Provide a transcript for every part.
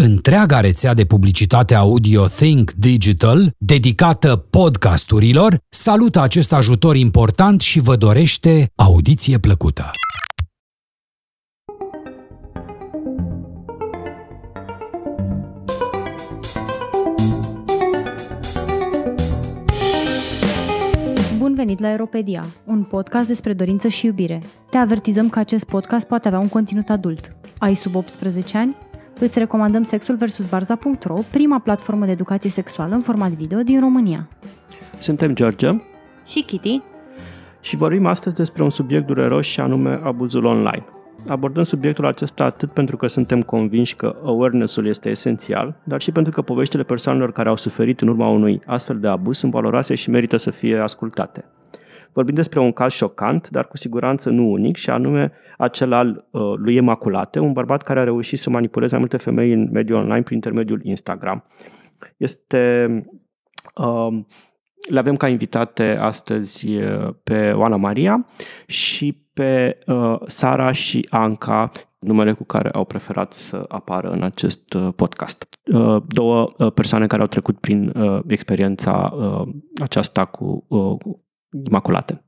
Întreaga rețea de publicitate audio Think Digital, dedicată podcasturilor, salută acest ajutor important și vă dorește audiție plăcută. Bun venit la Aeropedia, un podcast despre dorință și iubire. Te avertizăm că acest podcast poate avea un conținut adult. Ai sub 18 ani? Îți recomandăm Sexul vs. Barza.ro, prima platformă de educație sexuală în format video din România. Suntem George Și Kitty. și vorbim astăzi despre un subiect dureros și anume abuzul online. Abordăm subiectul acesta atât pentru că suntem convinși că awareness-ul este esențial, dar și pentru că poveștile persoanelor care au suferit în urma unui astfel de abuz sunt valoroase și merită să fie ascultate. Vorbim despre un caz șocant, dar cu siguranță nu unic, și anume acel al uh, lui Emaculate, un bărbat care a reușit să manipuleze mai multe femei în mediul online prin intermediul Instagram. Este... Uh, le avem ca invitate astăzi uh, pe Oana Maria și pe uh, Sara și Anca, numele cu care au preferat să apară în acest uh, podcast. Uh, două uh, persoane care au trecut prin uh, experiența uh, aceasta cu, uh, cu Imaculate.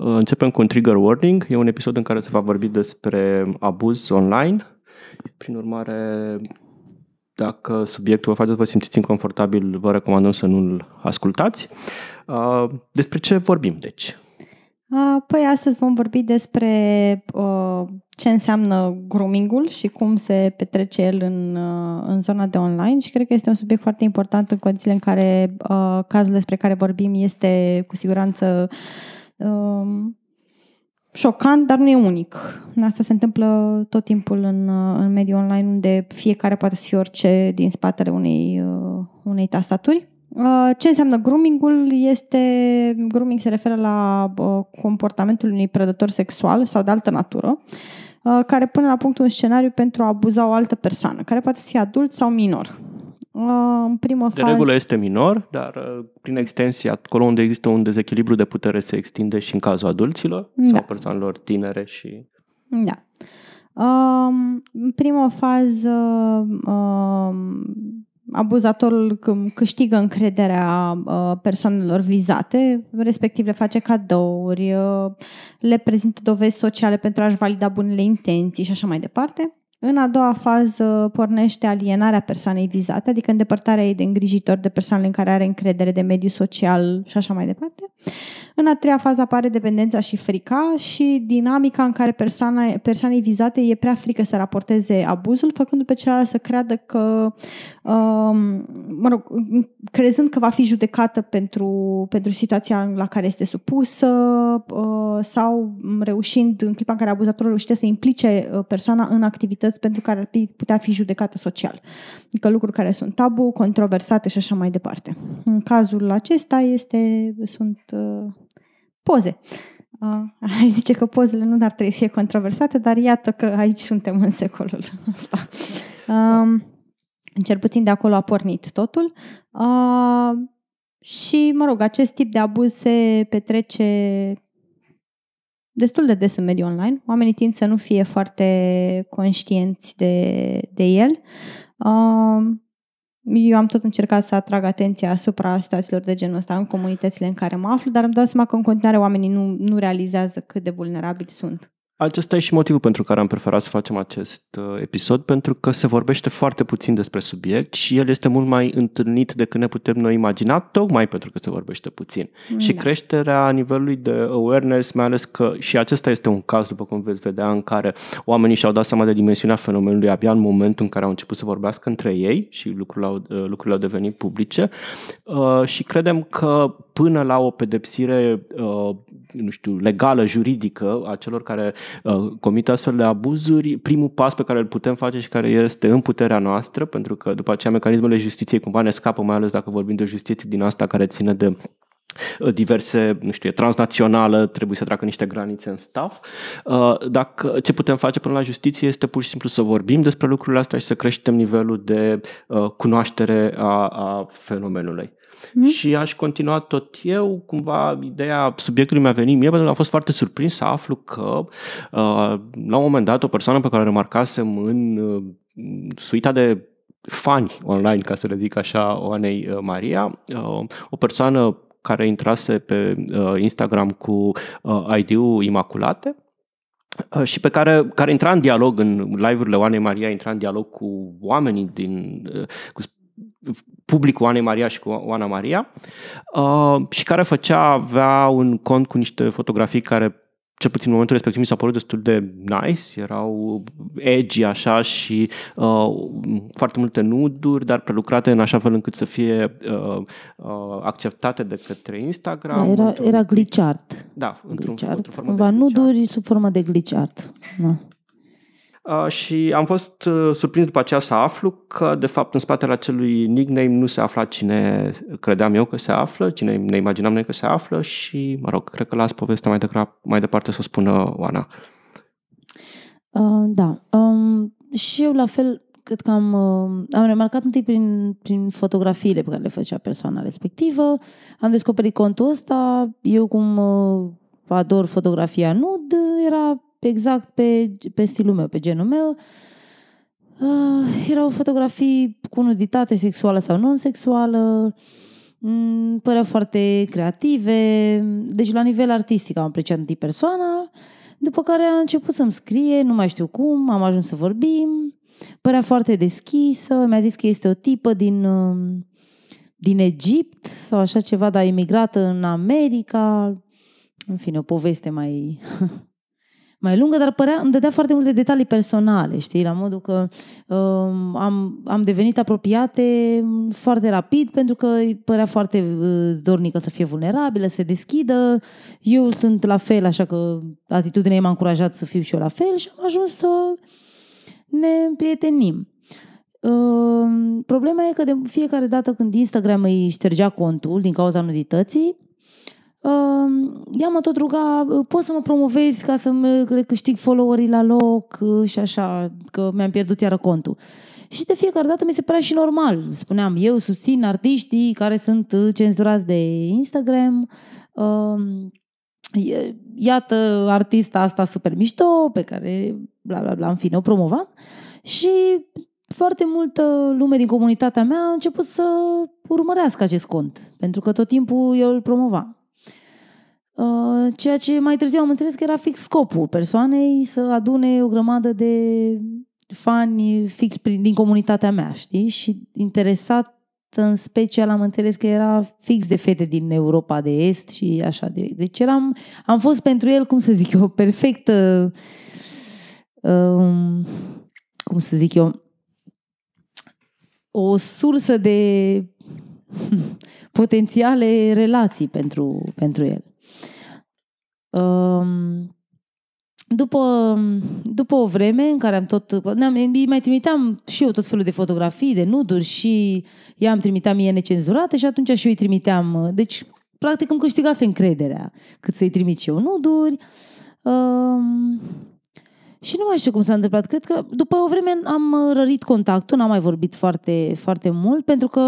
Uh, Începem cu un trigger warning. E un episod în care se va vorbi despre abuz online. Prin urmare, dacă subiectul vă face să vă simțiți inconfortabil, vă recomandăm să nu-l ascultați. Uh, Despre ce vorbim, deci? Uh, Păi astăzi vom vorbi despre uh, ce înseamnă groomingul și cum se petrece el în, uh, în zona de online și cred că este un subiect foarte important în condițiile în care uh, cazul despre care vorbim este cu siguranță uh, șocant, dar nu e unic. Asta se întâmplă tot timpul în, uh, în mediul online unde fiecare poate să fie orice din spatele unei, uh, unei tastaturi. Uh, Ce înseamnă groomingul? Este, grooming se referă la uh, comportamentul unui prădător sexual sau de altă natură, uh, care pune la punct un scenariu pentru a abuza o altă persoană, care poate fi adult sau minor. Uh, În primă De fază... regulă este minor, dar uh, prin extensie, acolo unde există un dezechilibru de putere se extinde și în cazul adulților Da. sau persoanelor tinere și... Da. Um, în prima fază, um, abuzatorul c- câștigă încrederea uh, persoanelor vizate, respectiv le face cadouri, uh, le prezintă dovezi sociale pentru a-și valida bunele intenții și așa mai departe. În a doua fază pornește alienarea persoanei vizate, adică îndepărtarea ei de îngrijitor de persoanele în care are încredere de mediu social și așa mai departe. În a treia fază apare dependența și frica și dinamica în care persoana, persoanei vizate e prea frică să raporteze abuzul, făcându pe celălalt să creadă că, um, mă rog, crezând că va fi judecată pentru, pentru situația la care este supusă uh, sau reușind, în clipa în care abuzatorul reușește să implice uh, persoana în activități pentru care ar pi- putea fi judecată social. Adică lucruri care sunt tabu, controversate și așa mai departe. În cazul acesta este, sunt uh, poze. Uh, ai zice că pozele nu ar trebui să fie controversate, dar iată că aici suntem în secolul ăsta. Um, cel puțin de acolo a pornit totul. Uh, și, mă rog, acest tip de abuz se petrece destul de des în mediul online. Oamenii tind să nu fie foarte conștienți de, de el. Uh, eu am tot încercat să atrag atenția asupra situațiilor de genul ăsta în comunitățile în care mă aflu, dar îmi dau seama că în continuare oamenii nu, nu realizează cât de vulnerabili sunt. Acesta e și motivul pentru care am preferat să facem acest uh, episod, pentru că se vorbește foarte puțin despre subiect și el este mult mai întâlnit decât ne putem noi imagina, tocmai pentru că se vorbește puțin. Și Da. creșterea nivelului de awareness, mai ales că și acesta este un caz, după cum veți vedea, în care oamenii și-au dat seama de dimensiunea fenomenului abia în momentul în care au început să vorbească între ei și lucrurile au, uh, lucrurile au devenit publice. Uh, și credem că până la o pedepsire, nu știu, legală, juridică a celor care comit astfel de abuzuri, primul pas pe care îl putem face și care este în puterea noastră, pentru că după aceea mecanismele justiției cumva ne scapă, mai ales dacă vorbim de o justiție din asta care ține de Uh, diverse, nu știu, transnațională, trebuie să treacă niște granițe în staff. Uh, dacă, ce putem face până la justiție este pur și simplu să vorbim despre lucrurile astea și să creștem nivelul de uh, cunoaștere a, a fenomenului. Mm. Și aș continua tot eu, cumva ideea subiectului mi-a venit mie, pentru că am fost foarte surprins să aflu că la un moment dat o persoană pe care o remarcasem în suita de fani online, ca să le zic așa, Oanei Maria, o persoană care intrase pe uh, Instagram cu uh, ID-ul Imaculate uh, și pe care, care intra în dialog în live-urile Oanei Maria, intra în dialog cu oamenii din, cu publicul Oanei Maria și cu Oana Maria și care făcea, avea un cont cu niște fotografii care cel puțin în momentul respectiv mi s-a părut destul de nice, erau edgy așa și uh, foarte multe nuduri, dar prelucrate în așa fel încât să fie uh, uh, acceptate de către Instagram. Da, era, era glitch art. Da, într-un, glitch art. într-o Cumva nuduri sub formă de glitch art. Da. Uh, și am fost uh, surprins după aceea să aflu că, de fapt, în spatele acelui nickname nu se afla cine credeam eu că se află, cine ne imaginam noi că se află și, mă rog, cred că las povestea mai, degrab, mai departe să o spună Oana. Uh, da. Um, și eu, la fel, cred că am, uh, am remarcat întâi prin, prin fotografiile pe care le făcea persoana respectivă. Am descoperit contul ăsta. Eu, cum uh, ador fotografia nud, era exact pe, pe stilul meu, pe genul meu. Uh, erau fotografii cu nuditate sexuală sau non-sexuală, mm, păreau foarte creative, deci la nivel artistic am apreciat întâi persoana, după care a început să-mi scrie, nu mai știu cum, am ajuns să vorbim, părea foarte deschisă, mi-a zis că este o tipă din, uh, din Egipt sau așa ceva, dar emigrată în America, în fine, o poveste mai mai lungă, dar părea, îmi dădea foarte multe detalii personale, știi, la modul că um, am, am devenit apropiate foarte rapid pentru că părea foarte uh, dornică să fie vulnerabilă, să se deschidă. Eu sunt la fel, așa că atitudinea ei m-a încurajat să fiu și eu la fel și am ajuns să ne prietenim. Uh, problema e că de fiecare dată când Instagram îi ștergea contul din cauza nudității, ea mă tot ruga, poți să mă promovezi ca să-mi câștig followerii la loc și așa, că mi-am pierdut iară contul. Și de fiecare dată mi se părea și normal. Spuneam, eu susțin artiștii care sunt cenzurați de Instagram. Iată artista asta super mișto, pe care, bla bla bla, în fine, o promovam. Și foarte multă lume din comunitatea mea a început să urmărească acest cont, pentru că tot timpul eu îl promovam. Uh, ceea ce mai târziu am înțeles că era fix scopul persoanei să adune o grămadă de fani fix prin, din comunitatea mea, știi? Și interesat în special am înțeles că era fix de fete din Europa de Est și așa direct. Deci eram, am fost pentru el, cum să zic eu, perfectă, um, cum să zic eu, o sursă de potențiale relații pentru, pentru el. După, după o vreme în care am tot... Îi mai trimiteam și eu tot felul de fotografii, de nuduri și ea îmi trimitea mie necenzurate și atunci și eu îi trimiteam... Deci, practic îmi câștigase încrederea cât să-i trimit și eu nuduri. Um, și nu mai știu cum s-a întâmplat. Cred că după o vreme am rărit contactul, n-am mai vorbit foarte, foarte mult, pentru că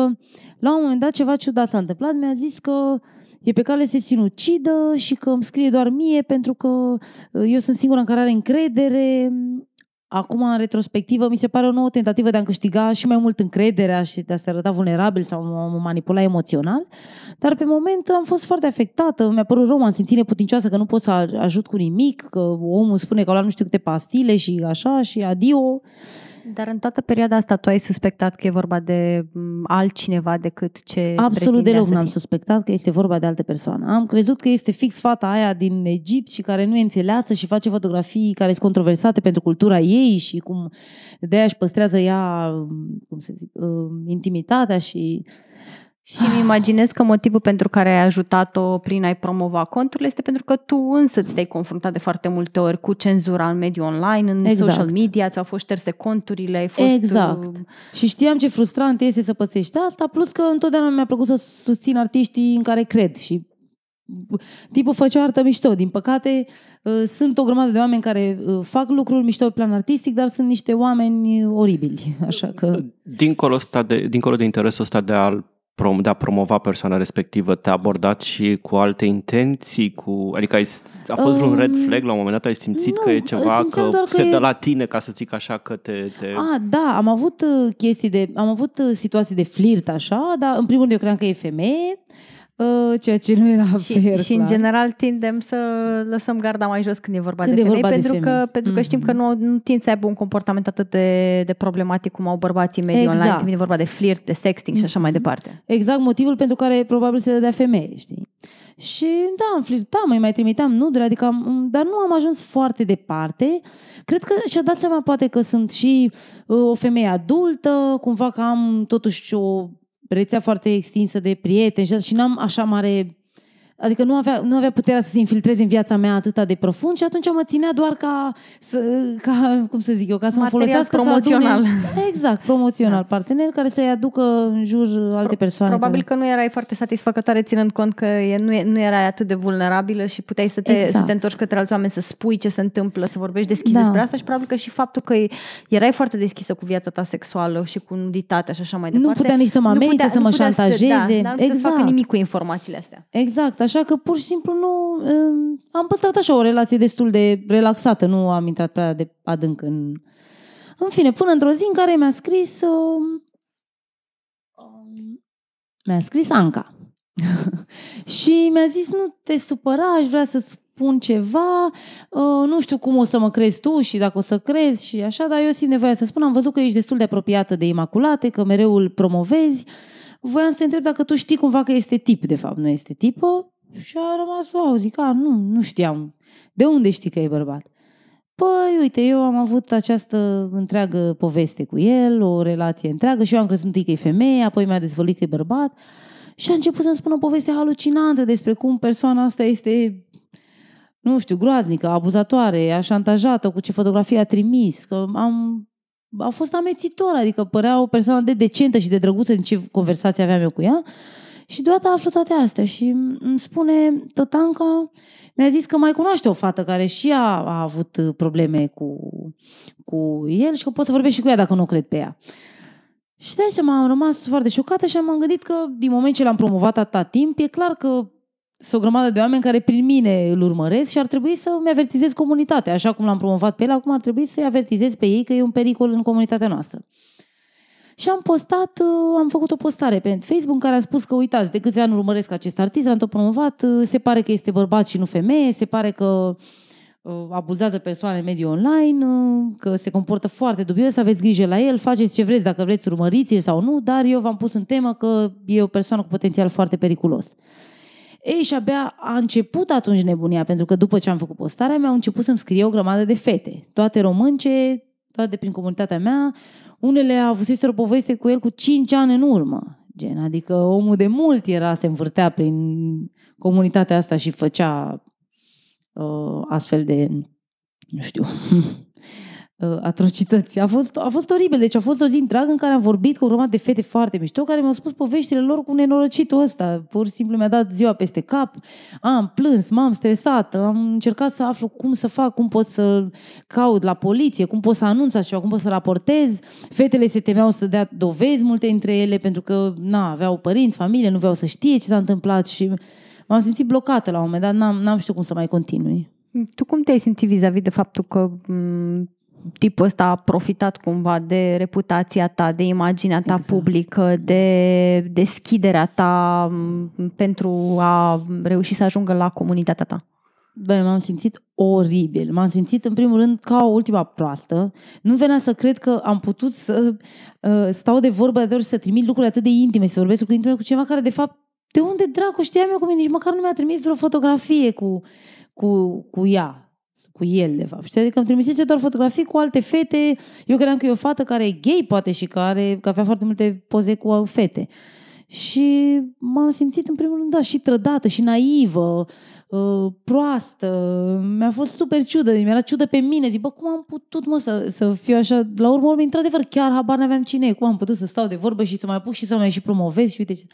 la un moment dat ceva ciudat s-a întâmplat. Mi-a zis că uh, e pe cale să sinucidă și că îmi scrie doar mie pentru că uh, eu sunt singura în care are încredere. Acum, în retrospectivă, mi se pare o nouă tentativă de a-mi câștiga și mai mult încrederea și de a se arăta vulnerabil sau mă manipula emoțional. Dar pe moment am fost foarte afectată, mi-a părut rău, m-am simțit neputincioasă că nu pot să ajut cu nimic, că omul spune că a luat nu știu câte pastile și așa și adio. Dar în toată perioada asta tu ai suspectat că e vorba de altcineva decât ce Absolut deloc n-am suspectat că este vorba de alte persoane. Am crezut că este fix fata aia din Egipt și care nu e înțeleasă și face fotografii care sunt controversate pentru cultura ei și cum de aia își păstrează ea, cum să zic, uh, intimitatea și Și îmi imaginez că motivul pentru care ai ajutat-o prin a-i promova conturile este pentru că tu însă te-ai confruntat de foarte multe ori cu cenzura în mediul online, în Exact. social media, ți-au fost șterse conturile, ai fost... Exact. uh, Și știam ce frustrant este să pățești asta, plus că întotdeauna mi-a plăcut să susțin artiștii în care cred și tipul făcea artă mișto. Din păcate, uh, sunt o grămadă de oameni care uh, fac lucruri mișto pe plan artistic, dar sunt niște oameni oribili. Așa că... Dincolo, ăsta de, dincolo de interesul ăsta de a, prom, de a promova persoana respectivă, te-a abordat și cu alte intenții? Cu, adică ai, a fost vreun red flag la un moment dat? Ai simțit nu, că e ceva, simțeam că doar că se e- dă la tine, ca să zic așa, că te... te... A, da, am avut uh, chestii de... Am avut uh, situații de flirt, așa, dar în primul rând eu credeam că e femeie, uh, ceea ce nu era Și, fair, și în clar. general tindem să lăsăm garda mai jos când e vorba Când de e femei, vorba de pentru, femei. Că, pentru că știm că nu, nu tind să aibă un comportament atât de, de problematic cum au bărbații în mediul Exact. online, când vine vorba de flirt, de sexting și așa mai departe. Exact motivul pentru care probabil se dădea femeie, știi? Și da, am flirtam, îi mai trimiteam nuduri, adică am, dar nu am ajuns foarte departe. Cred că și-a dat seama poate că sunt și uh, o femeie adultă, cumva că am totuși o rețea foarte extinsă de prieteni și asta, și n-am așa mare... Adică nu avea, nu avea puterea să se infiltreze în viața mea atât de profund și atunci mă ținea doar ca, să, ca cum să zic eu, ca să mă Material folosească promoțional. Să adune, exact, promoțional, partener care să-i aducă în jur alte persoane. Probabil care... că nu erai foarte satisfăcătoare ținând cont că e, nu, e, nu erai atât de vulnerabilă și puteai să te, Exact. să te întorci către alți oameni, să spui ce se întâmplă, să vorbești deschis Da. despre asta și probabil că și faptul că erai foarte deschisă cu viața ta sexuală și cu nuditatea și așa mai Nu departe. putea nici să mă nu amenințe, putea- să nu mă putea să- șantajeze. Da, dar nu putea să Exact. facă nimic cu informațiile astea. Exact, așa că pur și simplu nu... um, Am păstrat așa o relație destul de relaxată, nu am intrat prea de adânc în... În fine, până într-o zi în care mi-a scris... um, um, mi-a scris Anca. și mi-a zis, nu te supăra, aș vrea să spun ceva, uh, nu știu cum o să mă crezi tu și dacă o să crezi și așa, dar eu simt nevoia să spun, am văzut că ești destul de apropiată de Imaculate, că mereu îl promovezi, voiam să te întreb dacă tu știi cumva că este tip, de fapt, nu este tipă, și a rămas, wow, zic, a, nu, nu știam. De unde știi că e bărbat? Păi, uite, eu am avut această întreagă poveste cu el, o relație întreagă și eu am crezut întâi că e femeie, apoi mi-a dezvăluit că e bărbat și a început să-mi spună o poveste halucinantă despre cum persoana asta este, nu știu, groaznică, abuzatoare, a șantajat-o cu ce fotografie a trimis, că am... A fost amețitor, adică părea o persoană de decentă și de drăguță din ce conversație aveam eu cu ea. Și deodată aflu toate astea și îmi spune Totanca, mi-a zis că mai cunoaște o fată care și ea a avut uh, probleme cu, cu el și că pot să vorbesc și cu ea dacă nu cred pe ea. Și de aceea am rămas foarte șocată și am gândit că din moment ce l-am promovat atâta timp, e clar că sunt o grămadă de oameni care prin mine îl urmăresc și ar trebui să-mi avertizez comunitatea. Așa cum l-am promovat pe el, acum ar trebui să-i avertizez pe ei că e un pericol în comunitatea noastră. Și am postat, uh, am făcut o postare pe Facebook în care am spus că uitați, de câți ani urmăresc acest artist, l-am tot promovat, uh, se pare că este bărbat și nu femeie, se pare că uh, abuzează persoane în mediul online, uh, că se comportă foarte dubios, aveți grijă la el, faceți ce vreți dacă vreți, urmăriți sau nu, dar eu v-am pus în temă că e o persoană cu potențial foarte periculos. Ei, și abia a început atunci nebunia, pentru că după ce am făcut postarea, mi-au început să-mi scrie o grămadă de fete. Toate românce, toate prin comunitatea mea, unele avuseseră o poveste cu el cu 5 ani în urmă. Gen, adică omul de mult era, se învârtea prin comunitatea asta și făcea uh, astfel de, nu știu, uh, atrocități. A fost, a fost oribil. Deci a fost o zi întreagă în care am vorbit cu o grămadă de fete foarte mișto care mi-au spus poveștile lor cu nenorocitul ăsta. Pur și simplu mi-a dat ziua peste cap. Am plâns, m-am stresat, am încercat să aflu cum să fac, cum pot să caut la poliție, cum pot să anunț așa ceva, cum pot să raportez. Fetele se temeau să dea dovezi multe dintre ele pentru că na, aveau părinți, familie, nu vreau să știe ce s-a întâmplat și m-am simțit blocată la un moment dat, n-am, n-am știut cum să mai continui. Tu cum te-ai simțit vis-a-vis de faptul că m, tipul ăsta a profitat cumva de reputația ta, de imaginea ta Exact. publică, de deschiderea ta m, pentru a reuși să ajungă la comunitatea ta? Băi, m-am simțit oribil. M-am simțit, în primul rând, ca o ultima proastă. Nu venea să cred că am putut să uh, stau de vorbă de ori și să trimit lucruri atât de intime, să vorbesc lucruri intime cu cineva care, de fapt, de unde dracu știam eu cum e, nici măcar nu mi-a trimis vreo fotografie cu, cu, cu ea, cu el, de fapt. Știi? Adică îmi trimisese doar fotografii cu alte fete. Eu credeam că e o fată care e gay, poate, și care că avea foarte multe poze cu fete. Și m-am simțit în primul rând, da, și trădată, și naivă, uh, proastă. Mi-a fost super ciudă, mi-era ciudă pe mine. Zic, bă, cum am putut, mă, să, să fiu așa? La urmă, urmă, într-adevăr, chiar habar n-aveam cine e. Cum am putut să stau de vorbă și să mai apuc și să mai și promovez și uite ce...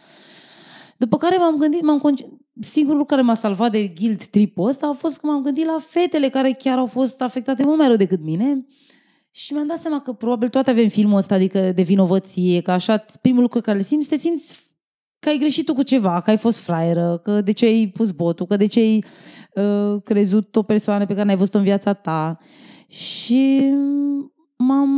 După care m-am gândit, m-am conce- singurul lucru care m-a salvat de guilt trip-ul ăsta a fost că m-am gândit la fetele care chiar au fost afectate mult mai rău decât mine și mi-am dat seama că probabil toate avem filmul ăsta, adică de vinovăție, că așa primul lucru care le simți, te simți că ai greșit tu cu ceva, că ai fost fraieră, că de ce ai pus botul, că de ce ai uh, crezut o persoană pe care n-ai văzut-o în viața ta. Și m-am,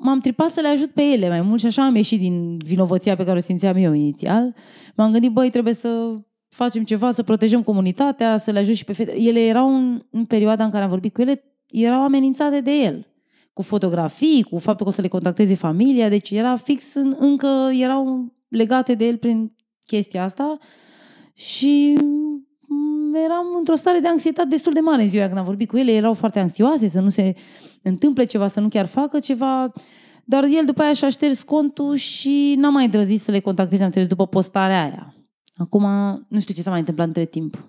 m-am tripat să le ajut pe ele mai mult și așa am ieșit din vinovăția pe care o simțeam eu inițial. M-am gândit, băi, trebuie să facem ceva, să protejăm comunitatea, să le ajut și pe fete. Ele erau în, în perioada în care am vorbit cu ele, erau amenințate de el. Cu fotografii, cu faptul că o să le contacteze familia, deci era fix, în, încă erau legate de el prin chestia asta și eram într-o stare de anxietate destul de mare în ziua când am vorbit cu ele, erau foarte anxioase să nu se întâmple ceva, să nu chiar facă ceva, dar el după aia și-a șters contul și n-a mai îndrăzit să le contacteze, am după postarea aia. Acum nu știu ce s-a mai întâmplat între timp.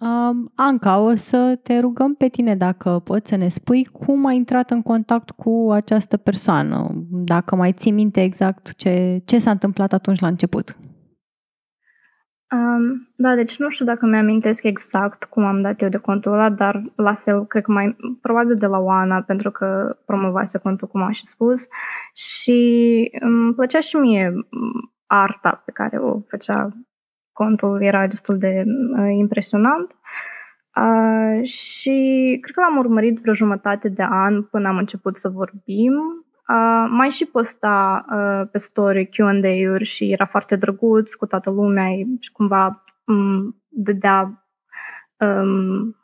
Um, Anca, o să te rugăm pe tine dacă poți să ne spui cum ai intrat în contact cu această persoană, dacă mai ții minte exact ce, ce s-a întâmplat atunci la început. Um, da, deci nu știu dacă mi-amintesc exact cum am dat eu de contul ăla, dar la fel, cred că mai, probabil de la Oana, pentru că promovase contul, cum am și spus, și îmi plăcea și mie arta pe care o făcea contul, era destul de uh, impresionant. Uh, și cred că l-am urmărit vreo jumătate de an până am început să vorbim Uh, mai și posta uh, pe story Q&A-uri și era foarte drăguț cu toată lumea și cumva um, dădea um,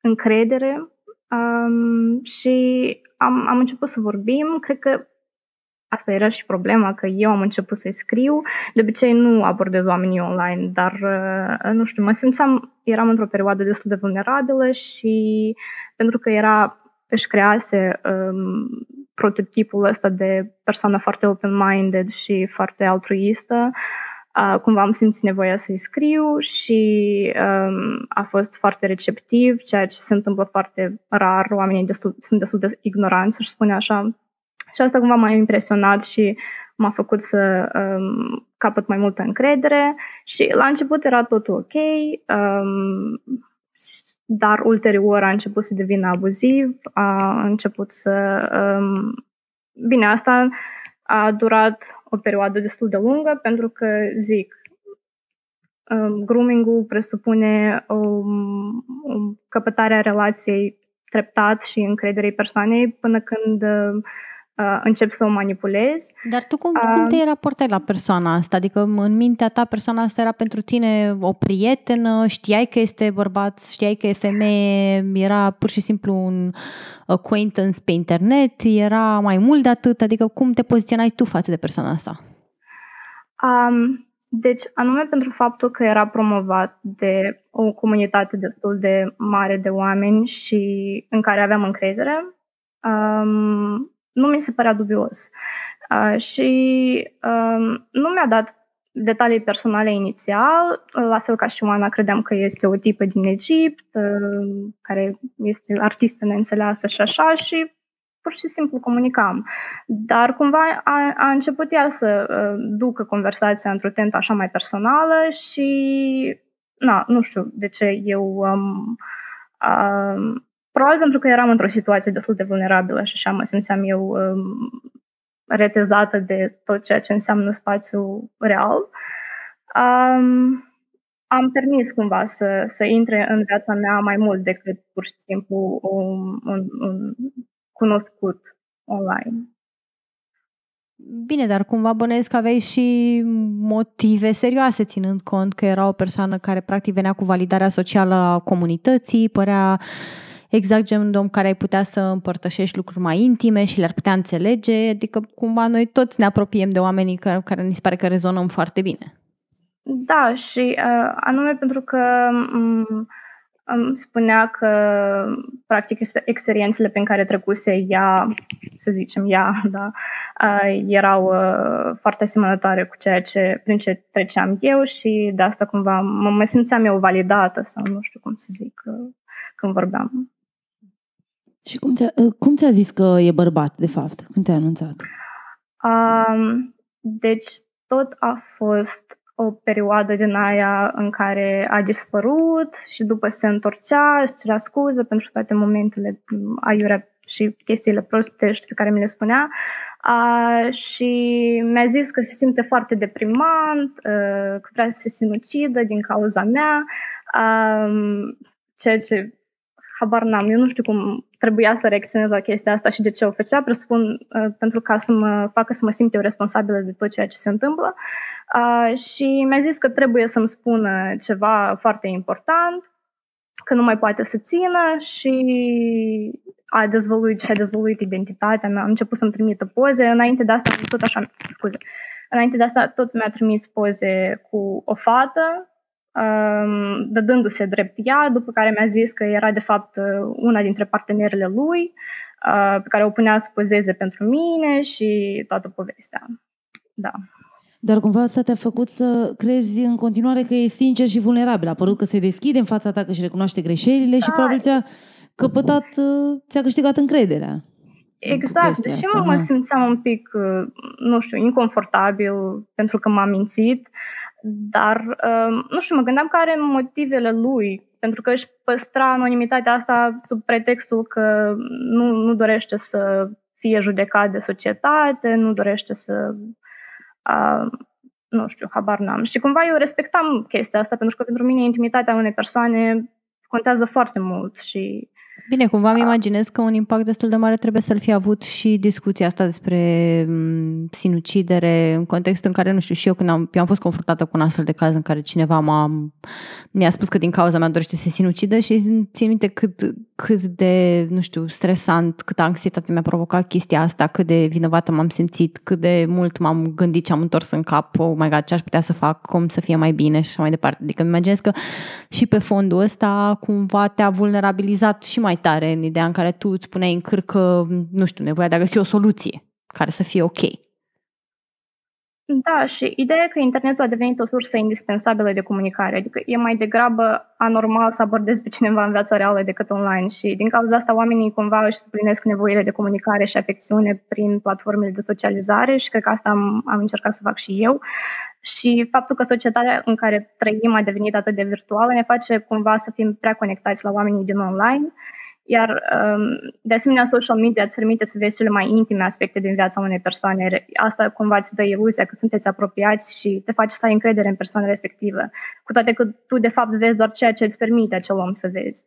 încredere um, și am, am început să vorbim. Cred că asta era și problema, că eu am început să-i scriu. De obicei nu abordez oamenii online, dar uh, nu știu, mă simțeam, eram într-o perioadă destul de vulnerabilă și pentru că era își crease um, prototipul ăsta de persoană foarte open-minded și foarte altruistă, uh, cumva am simțit nevoia să-i scriu și um, a fost foarte receptiv, ceea ce se întâmplă foarte rar, oamenii destul, sunt destul de ignoranți, să spune așa. Și asta cumva m-a impresionat și m-a făcut să um, capăt mai multă încredere. Și la început era totul ok, um, dar ulterior a început să devină abuziv, a început să... Um, bine, asta a durat o perioadă destul de lungă pentru că, zic, um, grooming-ul presupune o, o căpătarea relației treptat și încrederei persoanei până când uh, uh, începi să o manipulezi. Dar tu cum, uh, cum te raportai la persoana asta? Adică în mintea ta persoana asta era pentru tine o prietenă, știai că este bărbat, știai că e femeie, era pur și simplu un acquaintance pe internet, era mai mult de atât, adică cum te poziționai tu față de persoana asta? Um, deci, anume pentru faptul că era promovat de o comunitate destul de mare de oameni și în care aveam încredere, um, nu mi se părea dubios. Uh, și uh, nu mi-a dat detalii personale inițial, la fel ca și Oana, credeam că este o tipă din Egipt, uh, care este artistă neînțeleasă și așa, și pur și simplu comunicam. Dar cumva a, a început ea să uh, ducă conversația într-o tentă așa mai personală și na, nu știu de ce eu um, um, Probabil pentru că eram într-o situație destul de vulnerabilă și așa mă simțeam eu um, retezată de tot ceea ce înseamnă spațiu real. Um, am permis cumva să, să intre în viața mea mai mult decât pur și simplu un, un, un cunoscut online. Bine, dar cumva bănuiesc că aveai și motive serioase, ținând cont că era o persoană care practic venea cu validarea socială a comunității, părea exact genul de om care ai putea să împărtășești lucruri mai intime și le-ar putea înțelege, adică cumva noi toți ne apropiem de oamenii care, care ni se pare că rezonăm foarte bine. Da, și uh, anume pentru că um, um, spunea că practic experiențele pe care trecuse ea să zicem, ea, da, erau foarte asemănătoare cu ceea ce, prin ce treceam eu și de asta cumva mă, mă simțeam eu validată sau nu știu cum să zic când vorbeam. Și cum ți-a, cum ți-a zis că e bărbat, de fapt, când te-a anunțat? Um, deci tot a fost o perioadă din aia în care a dispărut și după se întorcea și cerea scuze pentru toate momentele aiurea și chestiile prostești pe care mi le spunea uh, și mi-a zis că se simte foarte deprimant, uh, că vrea să se sinucidă din cauza mea, uh, ceea ce habar n-am, eu nu știu cum trebuia să reacționez la chestia asta și de ce o făcea, presupun uh, pentru ca să mă facă să mă simt eu responsabilă de tot ceea ce se întâmplă. Uh, și mi-a zis că trebuie să-mi spună ceva foarte important, că nu mai poate să țină și a dezvăluit și a dezvăluit identitatea mea, am început să-mi trimită poze, înainte de asta, tot așa, scuze, înainte de asta tot mi-a trimis poze cu o fată Um, dădându-se drept ea, după care mi-a zis că era de fapt una dintre partenerele lui, uh, pe care o punea să pozeze pentru mine și toată povestea. Da. Dar cumva asta te-a făcut să crezi în continuare că e sincer și vulnerabil. A părut că se deschide în fața ta, că și recunoaște greșelile da. și probabil ți-a căpătat, uh, ți-a câștigat încrederea. Exact, și mă, mă simțeam un pic, uh, nu știu, inconfortabil pentru că m-a mințit, dar, um, nu știu, mă gândeam că are motivele lui, pentru că își păstra anonimitatea asta sub pretextul că nu, nu dorește să fie judecat de societate, nu dorește să... Uh, nu știu, habar n-am. Și cumva eu respectam chestia asta, pentru că pentru mine intimitatea unei persoane contează foarte mult și Bine, cumva îmi imaginez că un impact destul de mare trebuie să-l fi avut și discuția asta despre mm, sinucidere în contextul în care, nu știu, și eu când am, eu am fost confruntată cu un astfel de caz în care cineva m-a, mi-a spus că din cauza mea dorește să se sinucidă și țin minte cât, cât de, nu știu, stresant, cât anxietate mi-a provocat chestia asta, cât de vinovată m-am simțit, cât de mult m-am gândit și am întors în cap, oh my god, ce aș putea să fac, cum să fie mai bine și așa mai departe. Adică îmi imaginez că și pe fondul ăsta cumva te-a vulnerabilizat și mai tare în ideea în care tu îți puneai în cârcă, nu știu, nevoia de a găsi o soluție care să fie ok. Da, și ideea că internetul a devenit o sursă indispensabilă de comunicare, adică e mai degrabă anormal să abordezi pe cineva în viața reală decât online și din cauza asta oamenii cumva își suplinesc nevoile de comunicare și afecțiune prin platformele de socializare și cred că asta am, am încercat să fac și eu. Și faptul că societatea în care trăim a devenit atât de virtuală ne face cumva să fim prea conectați la oamenii din online iar, um, de asemenea, social media îți permite să vezi cele mai intime aspecte din viața unei persoane. Asta cumva îți dă iluzia că sunteți apropiați și te face să ai încredere în persoana respectivă. Cu toate că tu, de fapt, vezi doar ceea ce îți permite acel om să vezi.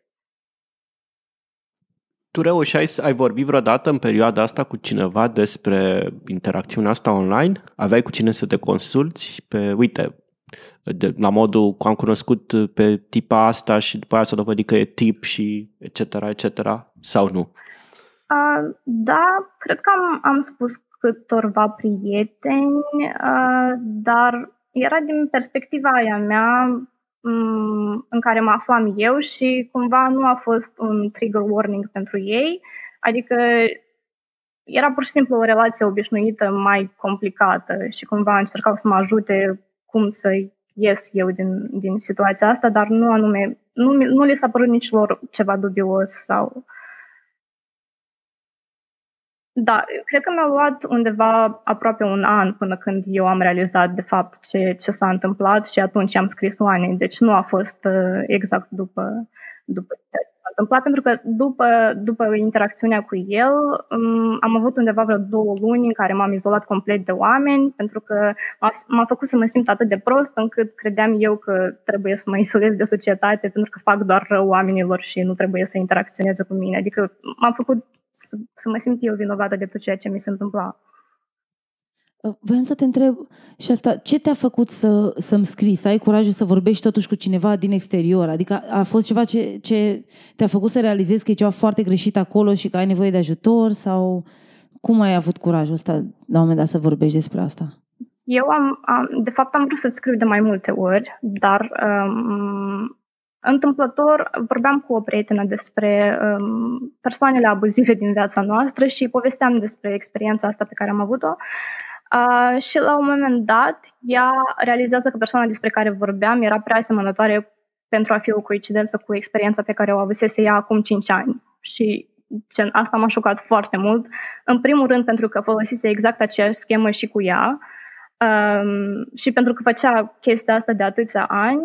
Tu reușeai să ai vorbit vreodată în perioada asta cu cineva despre interacțiunea asta online? Aveai cu cine să te consulți? Pe, uite, de, la modul că am cunoscut pe tipa asta și după aia s-a dovedit că e tip și etc., etc., sau nu? Uh, da, cred că am, am spus câtorva prieteni, uh, dar era din perspectiva aia mea um, în care mă aflam eu și cumva nu a fost un trigger warning pentru ei, adică era pur și simplu o relație obișnuită mai complicată și cumva încercau să mă ajute cum să-i ies eu din, din situația asta, dar nu anume, nu, nu li s-a părut nici lor ceva dubios sau... Da, cred că mi-a luat undeva aproape un an până când eu am realizat de fapt ce, ce s-a întâmplat și atunci am scris Oanei, deci nu a fost uh, exact după, după întâmplat pentru că după, după interacțiunea cu el um, am avut undeva vreo două luni în care m-am izolat complet de oameni pentru că m-a, m-a făcut să mă simt atât de prost încât credeam eu că trebuie să mă izolez de societate pentru că fac doar rău oamenilor și nu trebuie să interacționeze cu mine. Adică m-a făcut să, să mă simt eu vinovată de tot ceea ce mi se întâmpla. Uh, voiam să te întreb și asta, ce te-a făcut să, să-mi scrii, să ai curajul să vorbești totuși cu cineva din exterior? Adică a fost ceva ce, ce te-a făcut să realizezi că e ceva foarte greșit acolo și că ai nevoie de ajutor? Sau cum ai avut curajul ăsta la un moment dat să vorbești despre asta? Eu am, am de fapt am vrut să-ți scriu de mai multe ori, dar um, întâmplător vorbeam cu o prietenă despre um, persoanele abuzive din viața noastră și povesteam despre experiența asta pe care am avut-o. Uh, și la un moment dat, ea realizează că persoana despre care vorbeam era prea asemănătoare pentru a fi o coincidență cu experiența pe care o avusese ea acum 5 ani. Și gen, asta m-a șocat foarte mult. În primul rând pentru că folosise exact aceeași schemă și cu ea um, și pentru că făcea chestia asta de atâția ani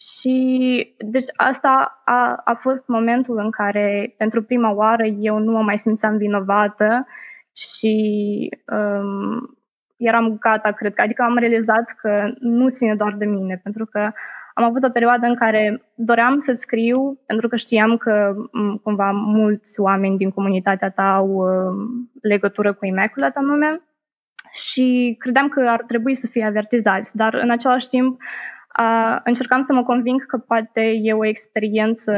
și deci asta a, a fost momentul în care pentru prima oară eu nu mă mai simțeam vinovată și um, eram gata, cred că. Adică am realizat că nu ține doar de mine, pentru că am avut o perioadă în care doream să scriu, pentru că știam că cumva mulți oameni din comunitatea ta au uh, legătură cu Immaculate anume și credeam că ar trebui să fie avertizați, dar în același timp uh, încercam să mă conving că poate e o experiență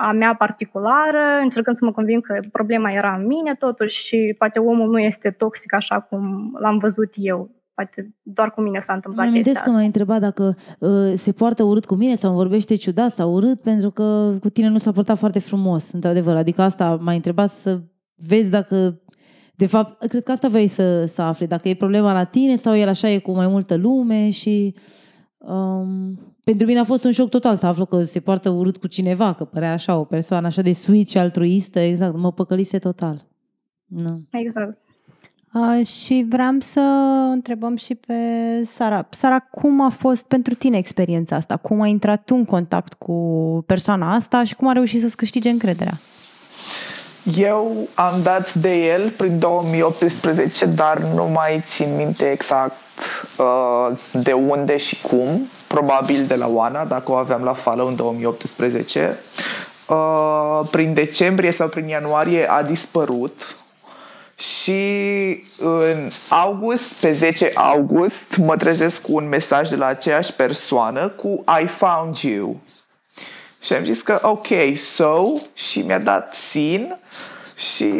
a mea particulară, încercând să mă conving că problema era în mine totuși și poate omul nu este toxic așa cum l-am văzut eu. Poate doar cu mine s-a întâmplat Mă amintesc că m-ai întrebat dacă uh, se poartă urât cu mine sau vorbește ciudat sau urât pentru că cu tine nu s-a purtat foarte frumos, într-adevăr. Adică asta m-ai întrebat să vezi dacă de fapt, cred că asta vrei să, să afli, dacă e problema la tine sau el așa e cu mai multă lume și um, pentru mine a fost un șoc total să aflu că se poartă urât cu cineva, că părea așa o persoană așa de sweet și altruistă, exact, mă păcălise total. No. Exact. Uh, și vreau să întrebăm și pe Sara. Sara, cum a fost pentru tine experiența asta? Cum ai intrat tu în contact cu persoana asta și cum a reușit să-ți câștige încrederea? Eu am dat de el prin 2018, dar nu mai țin minte exact uh, de unde și cum probabil de la Oana, dacă o aveam la follow în 2018. Uh, prin decembrie sau prin ianuarie a dispărut și în august, pe 10 august, mă trezesc cu un mesaj de la aceeași persoană cu I found you. Și am zis că ok, so, și mi-a dat sin și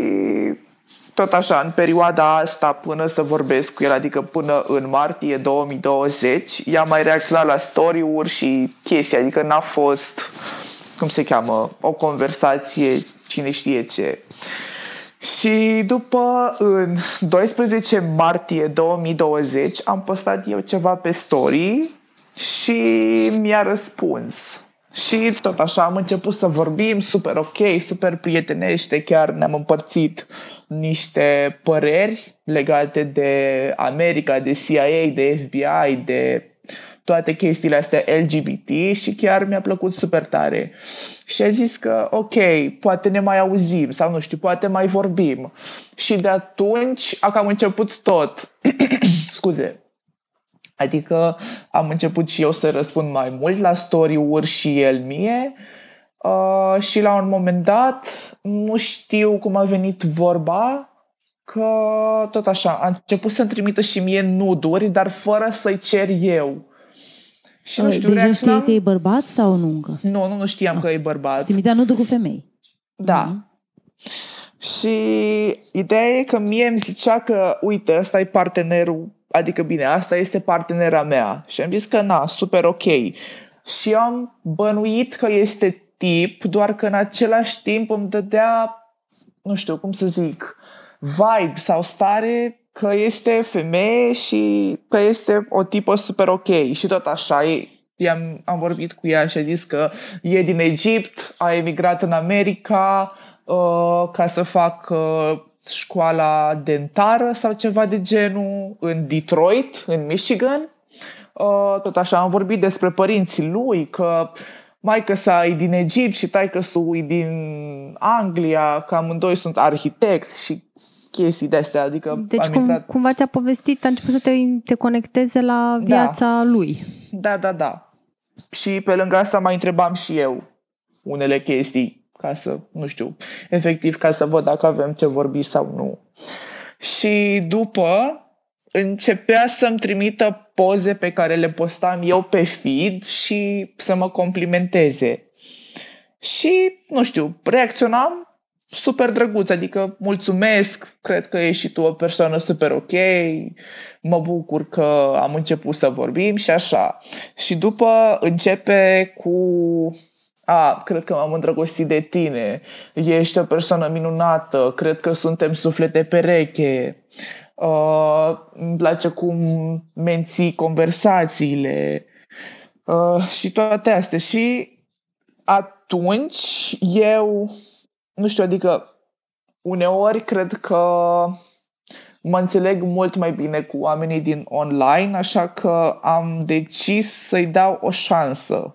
tot așa, în perioada asta până să vorbesc cu el, adică până în martie 2020, i-am mai reacționat la story-uri și chestii, adică n-a fost, cum se cheamă, o conversație, cine știe ce. Și după, în 12 martie 2020, am postat eu ceva pe story și mi-a răspuns. Și tot așa am început să vorbim super ok, super prietenește, chiar ne-am împărțit niște păreri legate de America, de CIA, de FBI, de toate chestiile astea LGBT și chiar mi-a plăcut super tare. Și a zis că, ok, poate ne mai auzim sau nu știu, poate mai vorbim. Și de atunci a cam început tot. Scuze. Adică am început și eu să răspund mai mult la story-uri și el mie. Uh, și la un moment dat, nu știu cum a venit vorba, că tot așa, a început să-mi trimită și mie nuduri, dar fără să-i cer eu. Și nu știu, Deja reacționam... știi că e bărbat sau nu încă? Nu, nu, nu știam ah. că e bărbat. Trimitea nuduri cu femei. Da. Mm-hmm. Și ideea e că mie îmi zicea că, uite, ăsta e partenerul adică bine, asta este partenera mea. Și am zis că na, super ok. Și am bănuit că este tip, doar că în același timp îmi dădea, nu știu cum să zic, vibe sau stare că este femeie și că este o tipă super ok. Și tot așa, am, am vorbit cu ea și a zis că e din Egipt, a emigrat în America uh, ca să fac uh, școala dentară sau ceva de genul în Detroit, în Michigan. Uh, tot așa am vorbit despre părinții lui, că maică sa e din Egipt și taică su e din Anglia, că amândoi sunt arhitecți și chestii de astea. Adică deci cum, intrat... cumva ți-a povestit, a început să te, te conecteze la da. viața da. lui. Da, da, da. Și pe lângă asta mai întrebam și eu unele chestii ca să, nu știu, efectiv ca să văd dacă avem ce vorbi sau nu. Și după începea să-mi trimită poze pe care le postam eu pe feed și să mă complimenteze. Și, nu știu, reacționam super drăguț, adică mulțumesc, cred că ești și tu o persoană super ok, mă bucur că am început să vorbim și așa. Și după începe cu a, cred că m-am îndrăgostit de tine, ești o persoană minunată, cred că suntem suflete pereche, uh, îmi place cum menții conversațiile uh, și toate astea. Și atunci eu nu știu, adică uneori cred că mă înțeleg mult mai bine cu oamenii din online, așa că am decis să-i dau o șansă.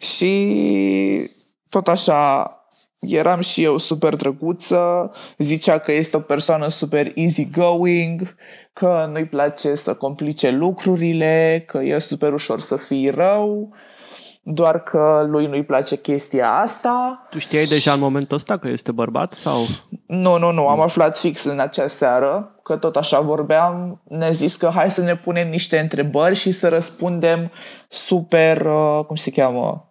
Și tot așa, eram și eu super drăguță, zicea că este o persoană super easygoing, că nu-i place să complice lucrurile, că e super ușor să fii rău doar că lui nu-i place chestia asta. Tu știai și... deja în momentul ăsta că este bărbat sau? Nu, nu, nu, am aflat fix în acea seară, că tot așa vorbeam, ne zis că hai să ne punem niște întrebări și să răspundem super, uh, cum se cheamă?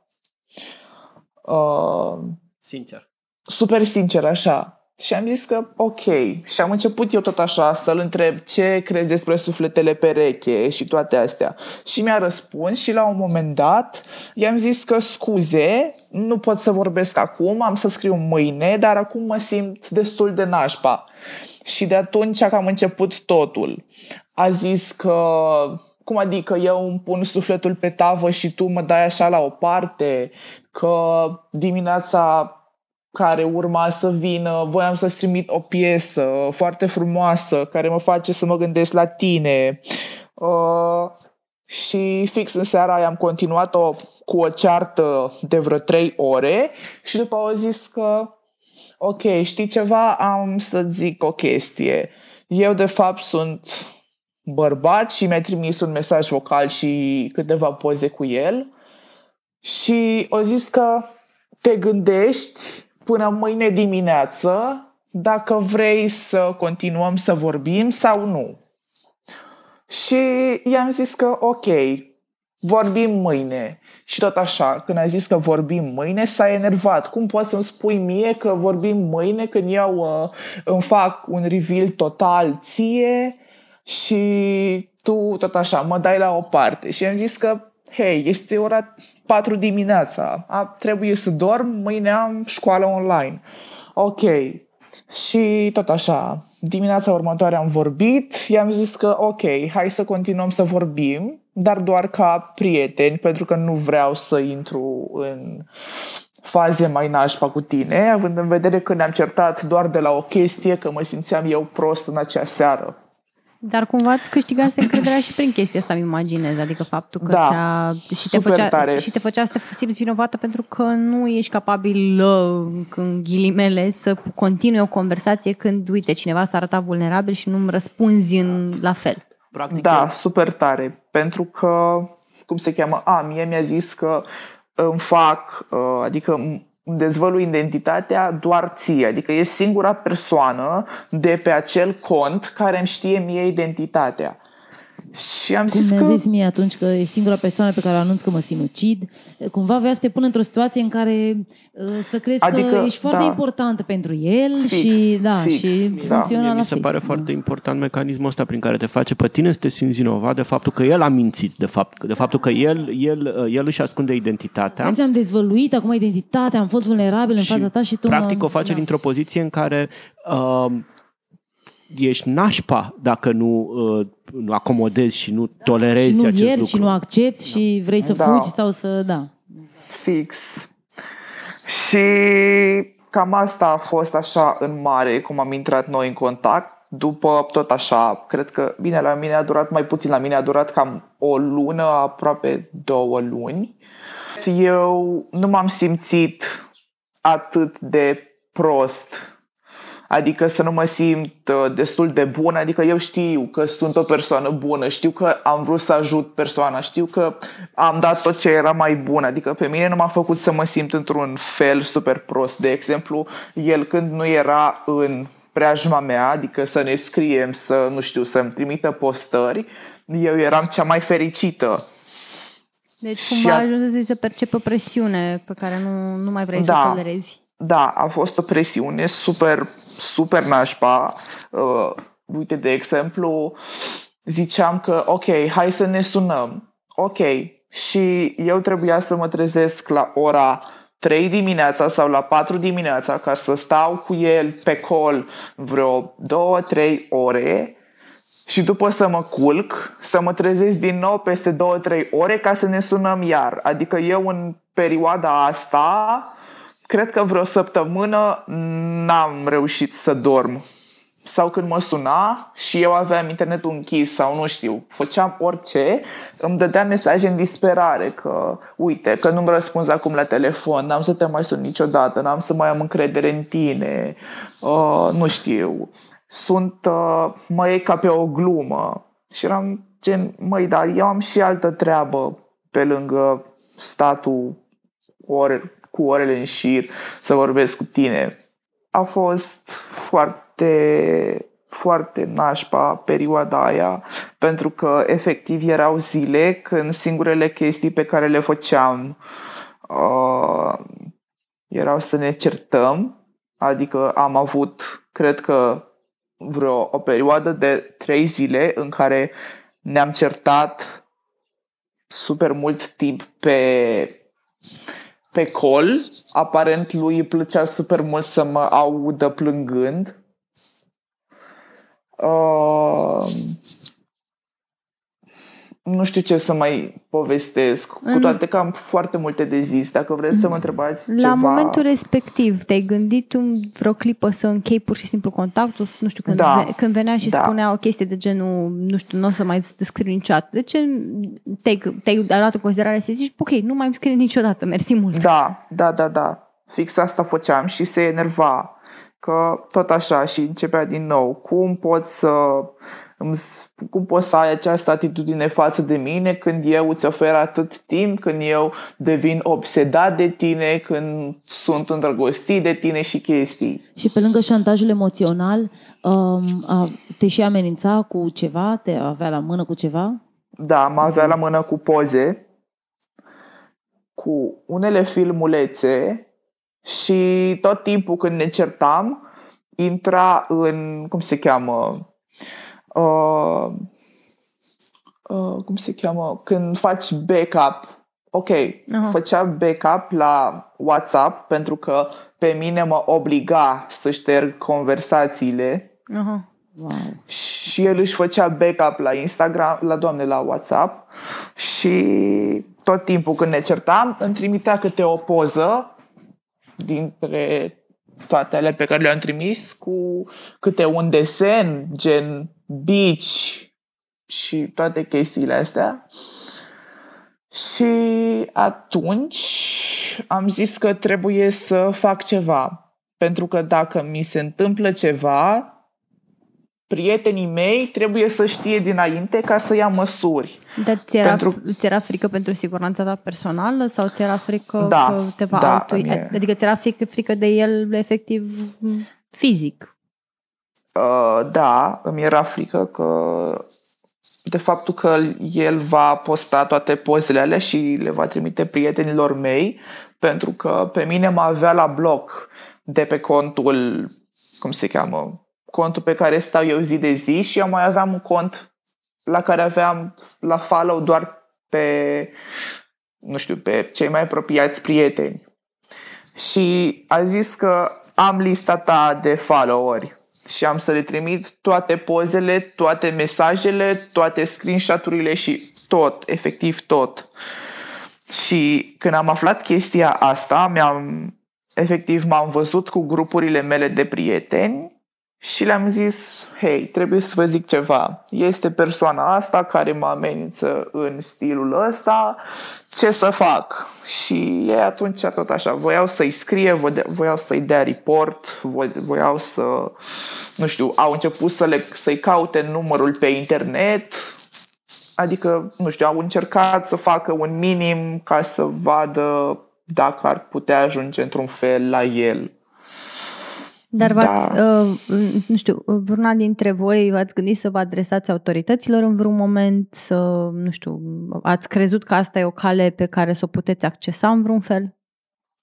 Uh, sincer. Super sincer, așa. Și am zis că ok. Și am început eu tot așa să-l întreb ce crezi despre sufletele pereche și toate astea. Și mi-a răspuns și la un moment dat i-am zis că scuze, nu pot să vorbesc acum, am să scriu mâine, dar acum mă simt destul de nașpa. Și de atunci că am început totul. A zis că cum adică eu îmi pun sufletul pe tavă și tu mă dai așa la o parte, că dimineața care urma să vină, voiam să-ți trimit o piesă foarte frumoasă care mă face să mă gândesc la tine. Uh, și fix în seara aia am continuat-o cu o ceartă de vreo trei ore și după au zis că ok, știi ceva, am să zic o chestie. Eu de fapt sunt bărbat și mi-a trimis un mesaj vocal și câteva poze cu el și au zis că te gândești până mâine dimineață dacă vrei să continuăm să vorbim sau nu. Și i-am zis că ok, vorbim mâine. Și tot așa, când a zis că vorbim mâine, s-a enervat. Cum poți să-mi spui mie că vorbim mâine când eu uh, îmi fac un reveal total ție și tu tot așa mă dai la o parte. Și am zis că hei, este ora 4 dimineața, a, trebuie să dorm, mâine am școală online. Ok. Și tot așa, dimineața următoare am vorbit, i-am zis că ok, hai să continuăm să vorbim, dar doar ca prieteni, pentru că nu vreau să intru în faze mai nașpa cu tine, având în vedere că ne-am certat doar de la o chestie, că mă simțeam eu prost în acea seară. Dar cumva îți câștigase încrederea și prin chestia asta, îmi imaginez. Adică faptul că da, ți-a, și, te făcea, tare. și te făcea să te simți vinovată pentru că nu ești capabil, în ghilimele, să continui o conversație când, uite, cineva s-a arătat vulnerabil și nu-mi răspunzi în la fel. Practic, da, el... super tare. Pentru că, cum se cheamă? A, mie mi-a zis că îmi fac, uh, adică dezvălui identitatea doar ție, adică e singura persoană de pe acel cont care îmi știe mie identitatea. Și am Cum zis mi-a că... zis mie atunci că e singura persoană pe care o anunț că mă sinucid, cumva vrea să te pună într-o situație în care uh, să crezi adică, că ești foarte da. importantă pentru el fix, și da, fix, și da. funcționa la Mi se fix, pare da. foarte important mecanismul ăsta prin care te face pe tine să te simți vinovat de faptul că el a mințit, de, fapt, de faptul că el, el, uh, el își ascunde identitatea. Azi am dezvăluit acum identitatea, am fost vulnerabil în fața ta și tu practic mă... o face da. dintr-o poziție în care uh, ești nașpa dacă nu, uh, nu acomodezi și nu tolerezi și nu acest ierți lucru. și nu accepti și vrei să Da. fugi sau să... Da. Fix. Și cam asta a fost așa în mare, cum am intrat noi în contact. După tot așa, cred că, bine, la mine a durat mai puțin, la mine a durat cam o lună, aproape două luni. Eu nu m-am simțit atât de prost Adică să nu mă simt uh, destul de bun, adică eu știu că sunt o persoană bună, știu că am vrut să ajut persoana, știu că am dat tot ce era mai bun, adică pe mine nu m-a făcut să mă simt într-un fel super prost. De exemplu, el când nu era în preajma mea, adică să ne scriem, să, nu știu, să-mi trimită postări, eu eram cea mai fericită. Deci Și cumva a- ajunge să se percepe o presiune pe care nu, nu mai vrei să Da. o tolerezi. Da, a fost o presiune super, super nașpa. Uh, uite, de exemplu, ziceam că, ok, hai să ne sunăm. Ok, și eu trebuia să mă trezesc la ora 3 dimineața sau la 4 dimineața ca să stau cu el pe col vreo 2-3 ore și după să mă culc, să mă trezesc din nou peste 2-3 ore ca să ne sunăm iar. Adică eu în perioada asta, cred că vreo săptămână n-am reușit să dorm sau când mă suna și eu aveam internetul închis sau nu știu, făceam orice, îmi dădea mesaje în disperare că, uite, că nu-mi răspunzi acum la telefon, n-am să te mai sun niciodată, n-am să mai am încredere în tine, uh, nu știu, sunt, uh, mă iei ca pe o glumă. Și eram gen, măi, dar eu am și altă treabă pe lângă statul ore, cu orele în șir să vorbesc cu tine. A fost foarte foarte, foarte nașpa perioada aia, pentru că efectiv erau zile când singurele chestii pe care le făceam uh, erau să ne certăm, adică am avut, cred că, vreo o perioadă de trei zile în care ne-am certat super mult timp pe pe col. Aparent lui îi plăcea super mult să mă audă plângând Uh, nu știu ce să mai povestesc, în... cu toate că am foarte multe de zis. Dacă vreți să mă întrebați La ceva... momentul respectiv, te-ai gândit în vreo clipă să închei pur și simplu contactul? Nu știu, când, da. ve- când venea și da. spunea o chestie de genul, nu știu, nu o să mai descriu niciodată. De ce te-ai, te-ai luat în considerare să zici, ok, nu mai îmi scrie niciodată, mersi mult. Da, da, da, da. Fix asta făceam și se enerva că tot așa și începea din nou. Cum poți să cum poți să ai această atitudine față de mine când eu îți ofer atât timp, când eu devin obsedat de tine, când sunt îndrăgostit de tine și chestii. Și pe lângă șantajul emoțional, um, te și amenința cu ceva? Te avea la mână cu ceva? Da, mă avea la mână cu poze, cu unele filmulețe și tot timpul când ne certam, intra în, cum se cheamă, uh, uh, cum se cheamă, când faci backup, ok, uh-huh. făcea backup la WhatsApp pentru că pe mine mă obliga să șterg conversațiile. Uh-huh. Wow. Și el își făcea backup la Instagram, la doamne, la WhatsApp și tot timpul când ne certam îmi trimitea câte o poză dintre toate ale pe care le-am trimis cu câte un desen, gen beach și toate chestiile astea. Și atunci am zis că trebuie să fac ceva. Pentru că dacă mi se întâmplă ceva, prietenii mei trebuie să știe dinainte ca să ia măsuri. Dar ți era, pentru... ți era frică pentru siguranța ta personală sau ți era frică da, că te va da, altui? Mie... Adică ți era frică, frică de el efectiv fizic? Uh, da, îmi era frică că de faptul că el va posta toate pozele alea și le va trimite prietenilor mei pentru că pe mine mă avea la bloc de pe contul, cum se cheamă, contul pe care stau eu zi de zi și eu mai aveam un cont la care aveam la follow doar pe, nu știu, pe cei mai apropiați prieteni. Și a zis că am lista ta de followeri și am să le trimit toate pozele, toate mesajele, toate screenshot-urile și tot, efectiv tot. Și când am aflat chestia asta, mi-am, efectiv m-am văzut cu grupurile mele de prieteni și le-am zis, hei, trebuie să vă zic ceva. Este persoana asta care mă amenință în stilul ăsta, ce să fac? Și ei atunci tot așa, voiau să-i scrie, voiau să-i dea report, voiau să, nu știu, au început să le, să-i caute numărul pe internet, adică, nu știu, au încercat să facă un minim ca să vadă dacă ar putea ajunge într-un fel la el. Dar v-ați, da. uh, nu știu, vreuna dintre voi v-ați gândit să vă adresați autorităților în vreun moment, să, nu știu, ați crezut că asta e o cale pe care să o puteți accesa în vreun fel?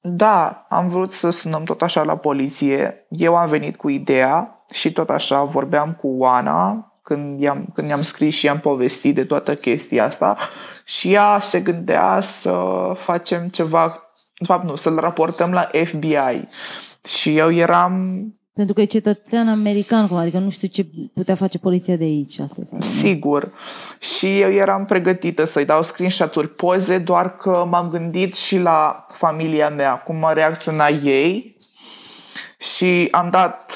Da, am vrut să sunăm tot așa la poliție. Eu am venit cu ideea și tot așa vorbeam cu Oana când, i-am, când i-am scris și i-am povestit de toată chestia asta și ea se gândea să facem ceva, de fapt nu, să-l raportăm la FBI. Și eu eram pentru că e cetățean american, adică nu știu ce putea face poliția de aici. Asta e Sigur. Și eu eram pregătită să-i dau screenshot-uri, poze, doar că m-am gândit și la familia mea, cum a reacționa ei și am dat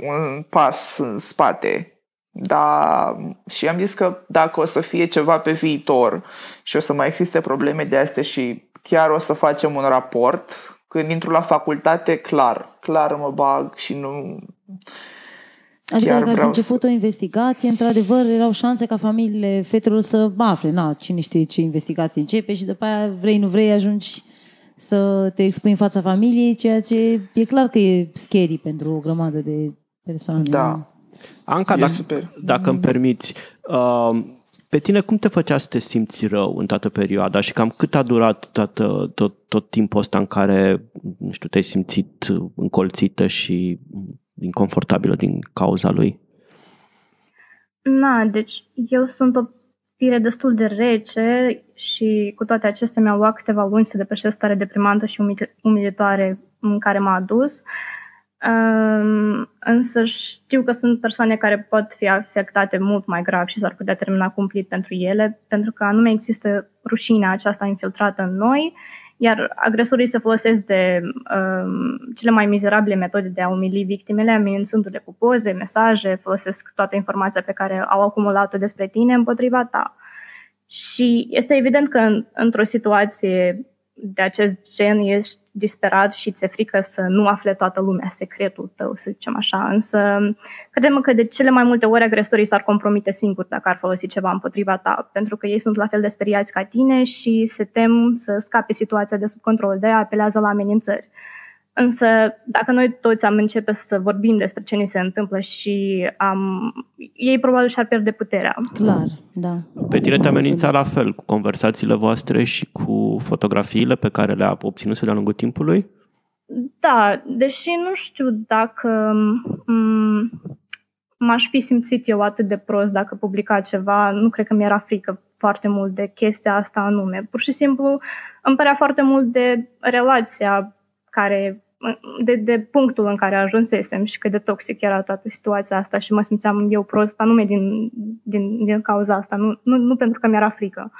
un pas în spate. Da, și am zis că dacă o să fie ceva pe viitor și o să mai existe probleme de astea și chiar o să facem un raport, când intru la facultate, clar, clar mă bag și nu... Adică dacă ar fi început să... o investigație, într-adevăr, erau șanse ca familiile fetelor să afle, na, cine știe ce investigație începe și după aia, vrei, nu vrei, ajungi să te expui în fața familiei, ceea ce e clar că e scary pentru o grămadă de persoane. Da. Anca, dacă, dacă îmi permiți, uh, pe tine cum te făcea să te simți rău în toată perioada și cam cât a durat toată, tot, tot timpul ăsta în care, nu știu, te-ai simțit încolțită și inconfortabilă din cauza lui? Na, deci eu sunt o fire destul de rece și cu toate acestea mi-au luat câteva luni să depășesc stare deprimantă și umilitoare în care m-a adus. Uh, însă știu că sunt persoane care pot fi afectate mult mai grav și s-ar putea termina cumplit pentru ele, pentru că anume există rușinea aceasta infiltrată în noi, iar agresorii se folosesc de um, cele mai mizerabile metode de a umili victimele, amenințându-le cu poze, mesaje, folosesc toată informația pe care au acumulat-o despre tine împotriva ta. Și este evident că în, într-o situație de acest gen ești disperat și ți-e frică să nu afle toată lumea secretul tău, să zicem așa. Însă, credem că de cele mai multe ori agresorii s-ar compromite singuri dacă ar folosi ceva împotriva ta, pentru că ei sunt la fel de speriați ca tine și se tem să scape situația de sub control, de apelează la amenințări. Însă, dacă noi toți am începe să vorbim despre ce ni se întâmplă și am, ei probabil și-ar pierde puterea. Clar, da. Pe tine te amenința la fel cu conversațiile voastre și cu fotografiile pe care le-a obținut de-a lungul timpului? Da, deși nu știu dacă m-aș fi simțit eu atât de prost dacă publica ceva, nu cred că mi-era frică foarte mult de chestia asta anume. Pur și simplu îmi părea foarte mult de relația care de, de punctul în care ajunsesem și cât de toxic era toată situația asta și mă simțeam eu prost, anume din, din, din cauza asta, nu, nu, nu pentru că mi-era frică.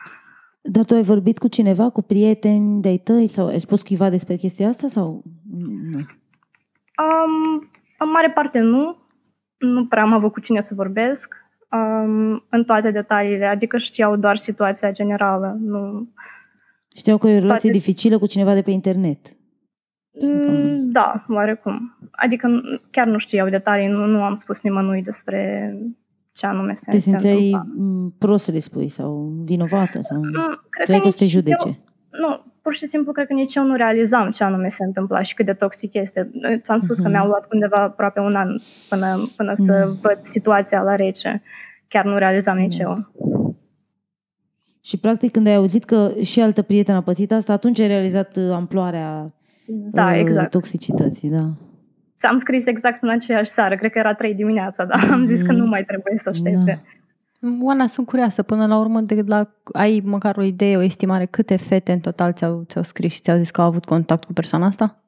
Dar tu ai vorbit cu cineva, cu prieteni de-ai tăi sau ai spus cuiva despre chestia asta sau nu? Um, în mare parte nu. Nu prea am avut cu cine să vorbesc um, în toate detaliile, adică știau doar situația generală. Nu... Știau că e o relație toate... dificilă cu cineva de pe internet. Mm, da, oarecum. Adică chiar nu știau detalii, nu, nu am spus nimănui despre ce anume se Te simțeai prost să le spui sau vinovată? Sau... Mm, cred Crei că, că să te judece? Eu, nu, pur și simplu cred că nici eu nu realizam ce anume se întâmpla și cât de toxic este. Ți-am spus uh-huh. că mhm. mi-au luat undeva aproape un an până, până uh-huh. să mhm. văd situația la rece. Chiar nu realizam nici uh-huh. eu. Și practic când ai auzit că și altă prietenă a pățit asta, atunci ai realizat uh, amploarea da, uh, exact. toxicității, da. Ți-am scris exact în aceeași seară, cred că era trei dimineața, dar am zis că nu mai trebuie să aștepte. Da. Oana, sunt curioasă, până la urmă, de la, ai măcar o idee, o estimare, câte fete în total ți-au, ți-au scris și ți-au zis că au avut contact cu persoana asta?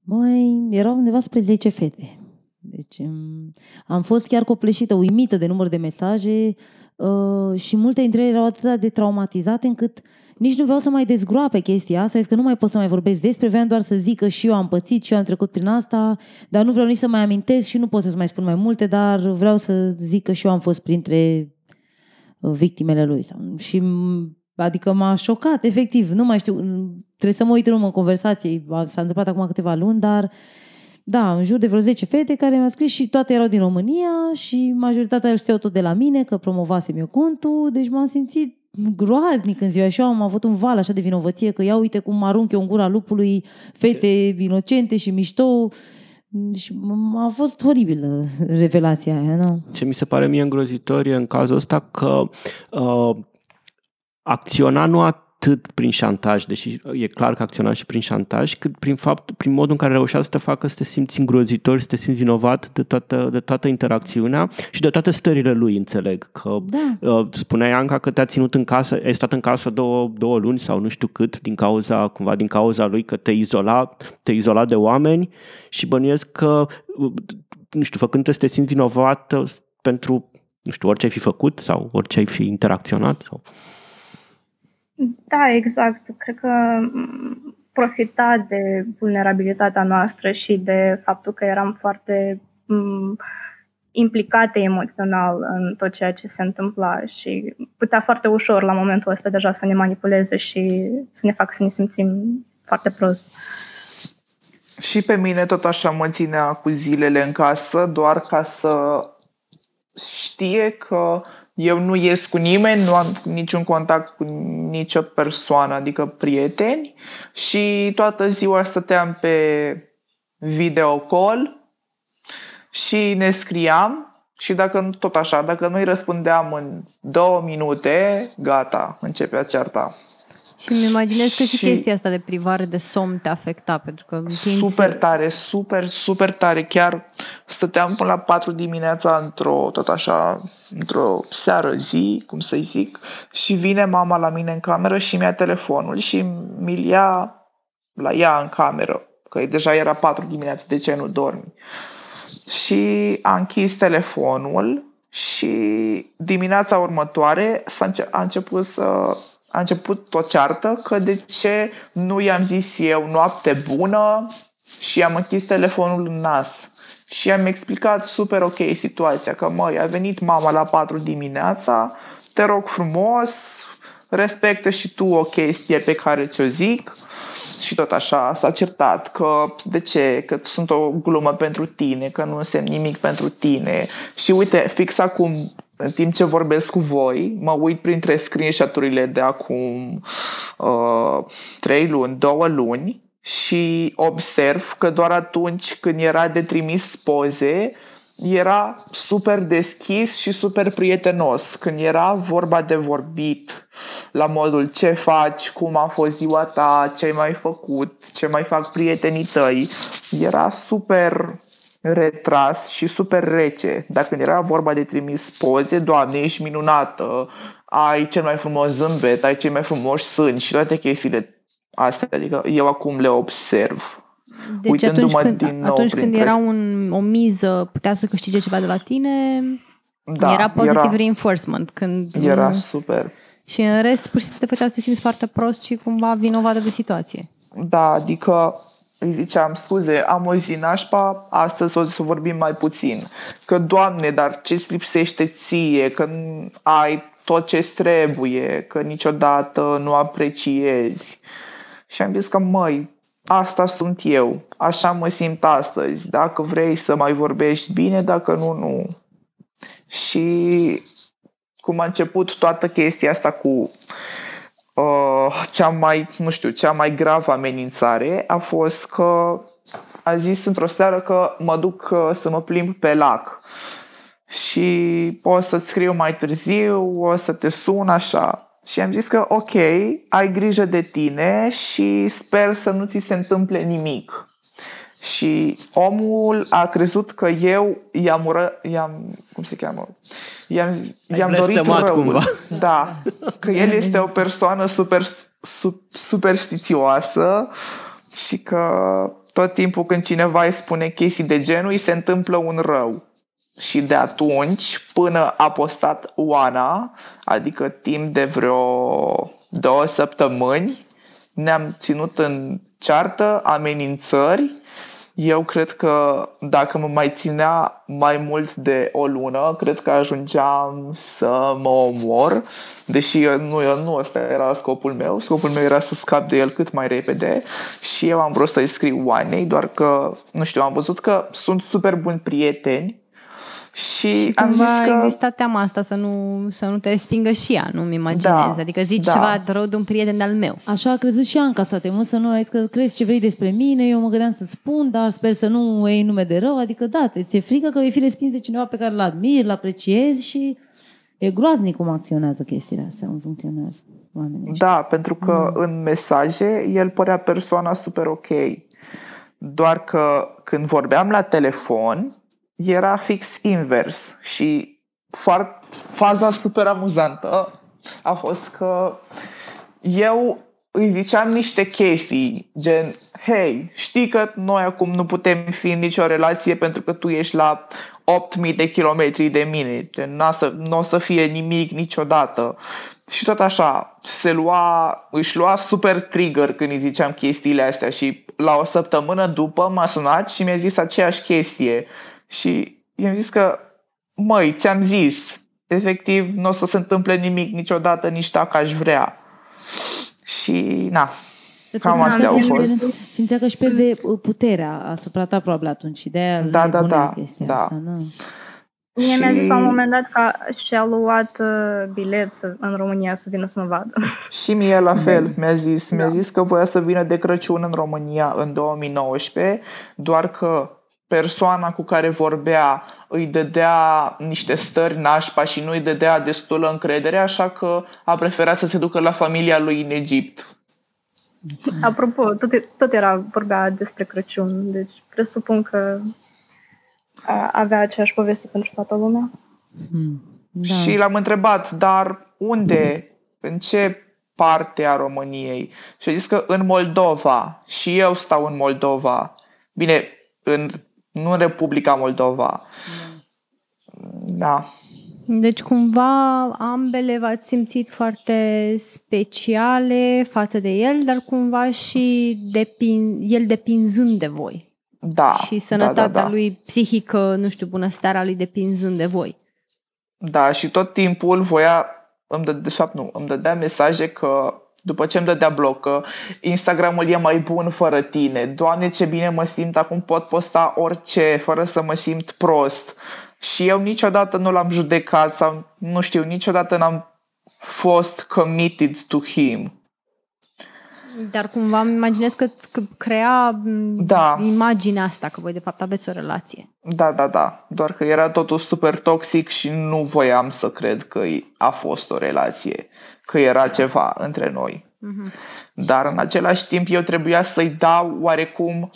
Mai erau undeva spre 10 fete. Deci um, am fost chiar copleșită, uimită de număr de mesaje uh, și multe dintre ele erau atât de traumatizate încât uh, nici nu vreau să mai dezgroape chestia asta, că nu mai pot să mai vorbesc despre, vreau doar să zic că și eu am pățit și eu am trecut prin asta, dar nu vreau nici să mai amintesc și nu pot să mai spun mai multe, dar vreau să zic că și eu am fost printre uh, victimele lui. Și Adică m-a șocat, efectiv. Nu mai știu, trebuie să mă uit în urmă în conversație. S-a întâmplat acum câteva luni, dar da, în jur de vreo 10 fete care mi-au scris și toate erau din România și majoritatea știau tot de la mine că promovasem eu contul, deci m-am simțit groaznic în ziua și eu am avut un val așa de vinovăție că ia uite cum arunc eu în gura lupului fete Ce? inocente și mișto și a fost oribilă revelația aia, nu? Ce mi se pare mie îngrozitor e în cazul ăsta că uh, acționa nu a atât prin șantaj, deși e clar că acționa și prin șantaj, cât prin fapt, prin modul în care reușea să te facă să te simți îngrozitor, să te simți vinovat de toată, de toată interacțiunea și de toate stările lui, înțeleg. Că da. uh, spunea Anca că te-a ținut în casă, ai stat în casă două, două luni sau nu știu cât, din cauza, cumva din cauza lui că te izola, te izola de oameni și bănuiesc că, uh, nu știu, făcând să te simți vinovat pentru, nu știu, orice ai fi făcut sau orice ai fi interacționat sau... Da, exact. Cred că mm, profita de vulnerabilitatea noastră și de faptul că eram foarte mm, implicate emoțional în tot ceea ce se întâmpla și putea foarte ușor la momentul ăsta deja să ne manipuleze și să ne facă să ne simțim foarte prost. Și pe mine tot așa mă ținea cu zilele în casă, doar ca să știe că eu nu ies cu nimeni, nu am niciun contact cu nicio persoană, adică prieteni și toată ziua stăteam pe video call și ne scriam și dacă tot așa, dacă nu-i răspundeam în două minute, gata, începea cearta. Și îmi imaginez că și, și chestia asta de privare de somn te afecta, pentru că Super tare, super, super tare. Chiar stăteam până la 4 dimineața într-o, tot așa, într-o seară zi, cum să-i zic, și vine mama la mine în cameră și mi-a telefonul și mi-l ia la ea în cameră, că deja era 4 dimineața, de ce nu dormi? Și a închis telefonul și dimineața următoare s-a înce- a început să a început o ceartă că de ce nu i-am zis eu noapte bună și am închis telefonul în nas. Și am explicat super ok situația, că măi, a venit mama la 4 dimineața, te rog frumos, respectă și tu o chestie pe care ți-o zic. Și tot așa s-a certat că de ce, că sunt o glumă pentru tine, că nu însemn nimic pentru tine. Și uite, fix acum în timp ce vorbesc cu voi, mă uit printre screenshot-urile de acum uh, 3 luni, 2 luni și observ că doar atunci când era de trimis poze, era super deschis și super prietenos. Când era vorba de vorbit la modul ce faci, cum a fost ziua ta, ce ai mai făcut, ce mai fac prietenii tăi, era super retras și super rece. Dacă era vorba de trimis poze, Doamne, ești minunată, ai cel mai frumos zâmbet, ai cei mai frumoși sâni și toate chestiile astea. Adică eu acum le observ. Deci atunci când, din nou atunci când era un, o miză, putea să câștige ceva de la tine, da, era positive era, reinforcement. Când, era super. Și în rest, pur și simplu te făcea să te simți foarte prost și cumva vinovată de situație. Da, adică îi ziceam, scuze, am o zi nașpa, astăzi o să vorbim mai puțin. Că, Doamne, dar ce-ți lipsește ție, că ai tot ce trebuie, că niciodată nu apreciezi. Și am zis că, măi, asta sunt eu, așa mă simt astăzi. Dacă vrei să mai vorbești bine, dacă nu, nu. Și cum a început toată chestia asta cu uh, cea mai, nu știu, cea mai gravă amenințare a fost că a zis într-o seară că mă duc uh, să mă plimb pe lac și o să-ți scriu mai târziu, o să te sun așa. Și am zis că ok, ai grijă de tine și sper să nu ți se întâmple nimic. Și omul a crezut că eu i-am, ură, i-am cum se cheamă, i-am, i-am dorit răul. cumva. Da, că el este o persoană super, super superstițioasă și că tot timpul când cineva îi spune chestii de genul, îi se întâmplă un rău. Și de atunci, până a postat Oana, adică timp de vreo două săptămâni, ne-am ținut în ceartă, amenințări. Eu cred că dacă mă mai ținea mai mult de o lună, cred că ajungeam să mă omor, deși eu, nu, eu, nu ăsta era scopul meu. Scopul meu era să scap de el cât mai repede și eu am vrut să-i scriu Oanei, doar că, nu știu, am văzut că sunt super buni prieteni și, și am zis că... exista teama asta să nu, să nu te respingă și ea, nu-mi imaginez. Da, adică zici da. ceva rău de un prieten al meu. Așa a crezut și Anca să te mult să nu ai că crezi ce vrei despre mine, eu mă gândeam să-ți spun, dar sper să nu iei nume de rău. Adică da, ți-e frică că vei fi respins de cineva pe care l admiri, l apreciezi și e groaznic cum acționează chestiile astea, cum funcționează. oamenii ăștia. Da, pentru că Mm. în mesaje el părea persoana super ok. Doar că când vorbeam la telefon, era fix invers. Și foarte, faza super amuzantă a fost că eu îi ziceam niște chestii, gen, hei, știi că noi acum nu putem fi în nicio relație pentru că tu ești la 8000 de kilometri de mine, gen, n-a să, nu o să fie nimic niciodată. Și tot așa, se lua, își lua super trigger când îi ziceam chestiile astea și la o săptămână după m-a sunat și mi-a zis aceeași chestie. Și i-am zis că, măi, ți-am zis, efectiv nu o să se întâmple nimic niciodată, nici dacă aș vrea. Și, na, Cred că Cam simțea astea că au își fost. pierde- Simțea că își pierde uh, puterea asupra ta probabil atunci și de-aia Da, îl da, nebunea da, chestia da. asta. Da. Mie mi-a zis la un Și- moment dat că și-a luat uh, bilet să, în România să vină să mă vadă. Și mie la fel mi-a zis, mi-a zis că voia să vină de Crăciun în România în 2019, doar că persoana cu care vorbea îi dădea niște stări nașpa și nu îi dădea destulă încredere, așa că a preferat să se ducă la familia lui în Egipt. Apropo, tot, e- tot era vorbea despre Crăciun, deci presupun că a, avea aceeași poveste pentru toată lumea. Hmm. Da. Și l-am întrebat, dar unde, în ce parte a României? Și a zis că în Moldova. Și eu stau în Moldova. Bine, în, nu în Republica Moldova. Da. Deci cumva ambele v-ați simțit foarte speciale față de el, dar cumva și depin, el depinzând de voi. Da. și sănătatea da, da, da. lui psihică, nu știu, bunăstarea lui depinzând de voi. Da, și tot timpul voia, îmi dă, de fapt nu, îmi dădea mesaje că după ce îmi dădea bloc că Instagramul e mai bun fără tine. Doamne, ce bine mă simt, acum pot posta orice fără să mă simt prost. Și eu niciodată nu l-am judecat sau nu știu, niciodată n-am fost committed to him. Dar cumva îmi imaginez că, că crea m, Da. imaginea asta, că voi de fapt aveți o relație. Da, da, da. Doar că era totul super toxic și nu voiam să cred că a fost o relație, că era ceva între noi. Mhm. Dar în același timp eu trebuia să-i dau oarecum,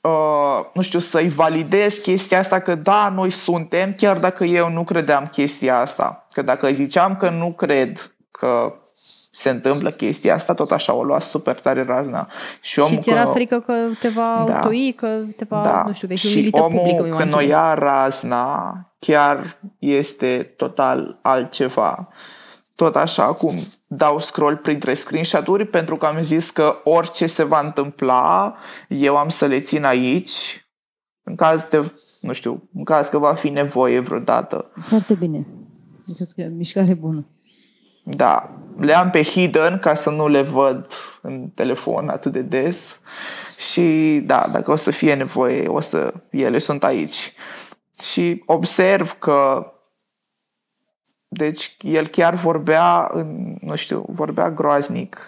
uh, nu știu, să-i validez chestia asta că da, noi suntem, chiar dacă eu nu credeam chestia asta. Că dacă îi ziceam că nu cred că se întâmplă chestia asta, tot așa o lua super tare razna. Și, omul și ți era că- frică că te va Da. autoi, că te va, da. nu știu, vei fi și umilită omul public, îmi când o imaginez. ia razna, chiar este total altceva. Tot așa cum dau scroll printre screenshot-uri pentru că am zis că orice se va întâmpla, eu am să le țin aici în caz de, nu știu, în caz că va fi nevoie vreodată. Foarte bine. Cred că e o mișcare bună. Da, le am pe hidden ca să nu le văd în telefon atât de des și da, dacă o să fie nevoie, o să, ele sunt aici. Și observ că deci el chiar vorbea, în, nu știu, vorbea groaznic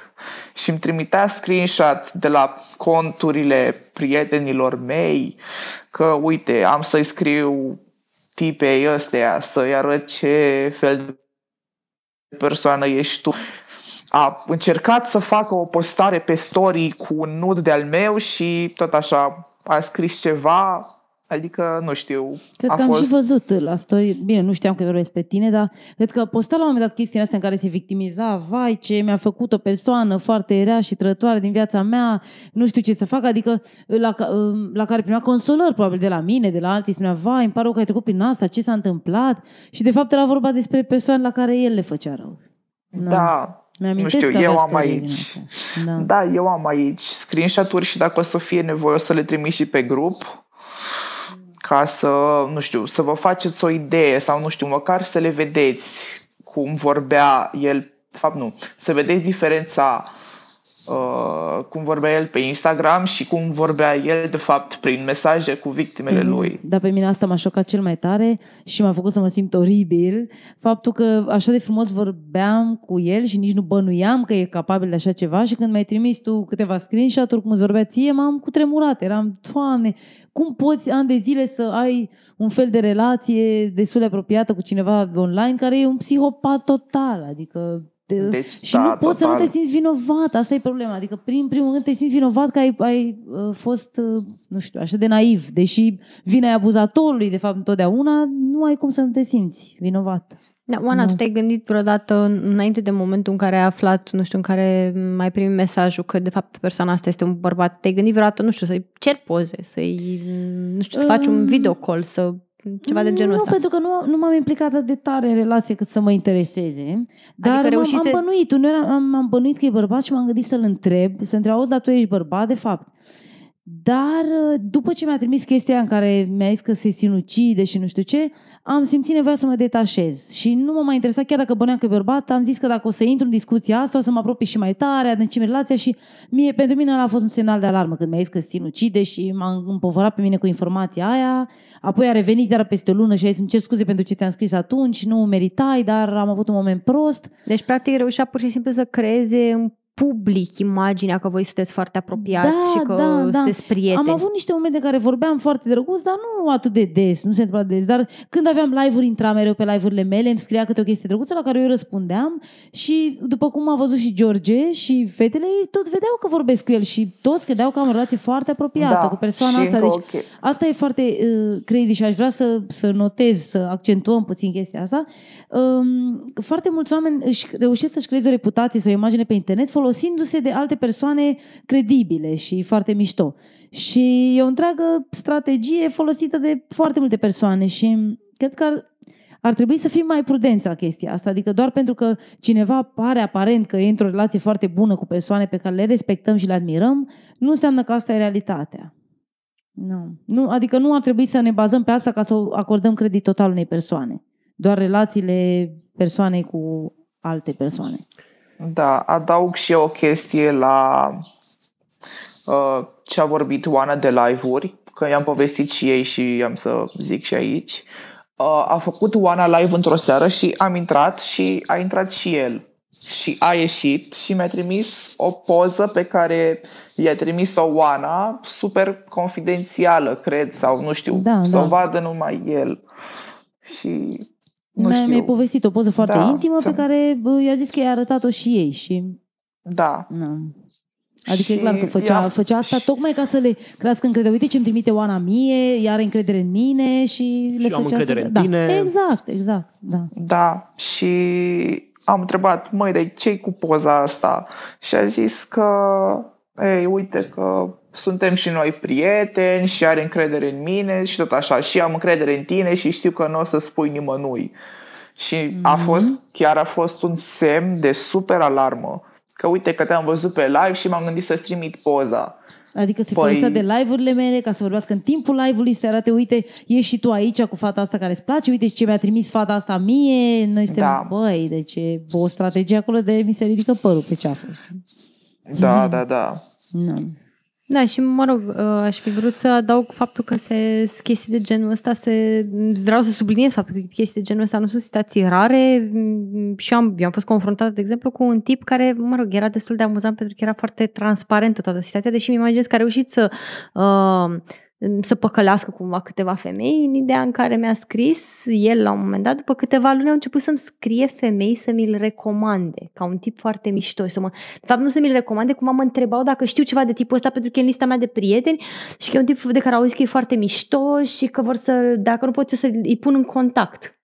și îmi trimitea screenshot de la conturile prietenilor mei că uite, am să-i scriu tipei ăstea să-i arăt ce fel de persoană ești tu. A încercat să facă o postare pe story cu un nud de-al meu și tot așa a scris ceva, adică nu știu. Cred a că am fost... și văzut la story, bine, nu știam că vorbesc pe tine, dar cred că posta la un moment dat chestiile astea în care se victimiza, vai ce mi-a făcut o persoană foarte rea și trătoare din viața mea, nu știu ce să fac, adică la, ca- la care primea consolări probabil de la mine, de la alții, spunea, vai, îmi pare rău că ai trecut prin asta, ce s-a întâmplat? Și de fapt era vorba despre persoane la care el le făcea rău. Da, nu Mi-amintesc știu, că avea eu am story din aici. astea. Da. Da, eu am aici screenshot-uri și dacă o să fie nevoie o să le trimit și pe grup ca să, nu știu, să vă faceți o idee sau, nu știu, măcar să le vedeți cum vorbea el, de fapt nu, să vedeți diferența uh, cum vorbea el pe Instagram și cum vorbea el, de fapt, prin mesaje cu victimele Pe mine- lui. Dar pe mine asta m-a șocat cel mai tare și m-a făcut să mă simt oribil. Faptul că așa de frumos vorbeam cu el și nici nu bănuiam că e capabil de așa ceva și când mi-ai trimis tu câteva screenshot-uri cum îți vorbea ție, m-am cutremurat. Eram, doamne, cum poți ani de zile să ai un fel de relație destul de apropiată cu cineva online care e un psihopat total? Adică Deci, și da, nu poți total. să nu te simți vinovat, asta e problema. Adică, prin primul rând, te simți vinovat că ai, ai uh, fost, uh, nu știu, așa de naiv. Deși vina e abuzatorului, de fapt, întotdeauna, nu ai cum să nu te simți vinovat. Da, Oana, Nu. tu te-ai gândit vreodată înainte de momentul în care ai aflat, nu știu, în care mai primi mesajul că de fapt persoana asta este un bărbat, te-ai gândit vreodată, nu știu, să-i cer poze, să-i, nu știu, să faci un Um, video call, să ceva de genul nu, ăsta. pentru că nu, nu m-am implicat atât de tare în relație cât să mă intereseze. Dar Adică m-am, reușise- am bănuit, uneori am, am bănuit că e bărbat și m-am gândit să-l întreb, să întreb, auzi, dar tu ești bărbat, de fapt. Dar uh, după ce mi-a trimis chestia în care mi-a zis că se sinucide și nu știu ce, am simțit nevoia să mă detașez. Și nu m-a mai interesat, chiar dacă băneam că e bărbat, am zis că dacă o să intru în discuția asta, o să mă apropii și mai tare, adâncim relația și mie, pentru mine ăla a fost un semnal de alarmă când mi-a zis că se sinucide și m-a împovărat pe mine cu informația aia. Apoi a revenit iar peste o lună și a zis, îmi cer scuze pentru ce ți-am scris atunci, nu meritai, dar am avut un moment prost. Deci, practic, reușea pur și simplu să creeze în public imaginea că voi sunteți foarte apropiați Da, și că da, da. sunteți prieteni. Am avut niște momente în care vorbeam foarte drăguț, dar nu atât de des, nu se întâmpla des. Dar când aveam live-uri, intra mereu pe live-urile mele, îmi scria câte o chestie drăguță la care eu răspundeam și după cum a văzut și George și fetele, ei tot vedeau că vorbesc cu el și toți credeau că am o relație foarte apropiată Da, cu persoana și asta. încă Deci o che- asta e foarte uh, crazy și aș vrea să, să notez, să accentuăm puțin chestia asta. Um, foarte mulți oameni își reușesc să-și creeze o reputație sau o imagine pe internet folosindu-se de alte persoane credibile și foarte mișto. Și e o întreagă strategie folosită de foarte multe persoane și cred că ar, ar trebui să fim mai prudenți la chestia asta. Adică doar pentru că cineva pare aparent că e într-o relație foarte bună cu persoane pe care le respectăm și le admirăm, nu înseamnă că asta e realitatea. Nu. nu. Adică nu ar trebui să ne bazăm pe asta ca să acordăm credit total unei persoane. Doar relațiile persoanei cu alte persoane. Da, adaug și eu o chestie la uh, ce a vorbit Oana de live-uri, că i-am povestit și ei și am să zic și aici. Uh, a făcut Oana live într-o seară și am intrat și a intrat și el. Și a ieșit și mi-a trimis o poză pe care i-a trimis-o Oana, super confidențială, cred, sau nu știu, Da, să o da. vadă numai el. Și nu Mi-a, știu. mi-ai povestit o poză foarte Da, intimă să- pe care bă, i-a zis că i-a arătat-o și ei și Da. Na. Adică e Și clar că făcea, ea- făcea asta tocmai ca să le crească încredere. Uite ce îmi trimite Oana mie, ea are încredere în mine și le Și eu am făcea încredere să... în da. tine. Exact, exact, da. Da, și am întrebat, măi, de ce cu poza asta? Și a zis că, ei, uite că suntem și noi prieteni și are încredere în mine și tot așa. Și am încredere în tine și știu că nu o să spui nimănui. Și a fost, chiar a fost un semn de super alarmă. Că uite că te-am văzut pe live și m-am gândit să-ți trimit poza. Adică se Păi- folosea de live-urile mele ca să vorbească în timpul live-ului, să te arate, uite, ești și tu aici cu fata asta care îți place, uite ce mi-a trimis fata asta mie, noi suntem, Da. băi, deci e o strategie acolo de mi se ridică părul pe ceafă. știi? Da, da, da. Nu. Da, și mă rog, uh, aș fi vrut să adaug faptul că se, chestii de genul ăsta se... Vreau să subliniez faptul că chestii de genul ăsta nu sunt situații rare. Mm, și eu am, eu am fost confruntată, de exemplu, cu un tip care, mă rog, era destul de amuzant pentru că era foarte transparentă toată situația, deși mi imaginez că a reușit să uh, să păcălească cumva câteva femei în ideea în care mi-a scris el la un moment dat, după câteva luni a început să-mi scrie femei să mi-l recomande, ca un tip foarte mișto și să mă de fapt, nu să mi-l recomande, cum mă întrebau dacă știu ceva de tipul ăsta, pentru că e în lista mea de prieteni și că e un tip de care au zis că e foarte mișto și că vor să, dacă nu pot eu să îi pun în contact.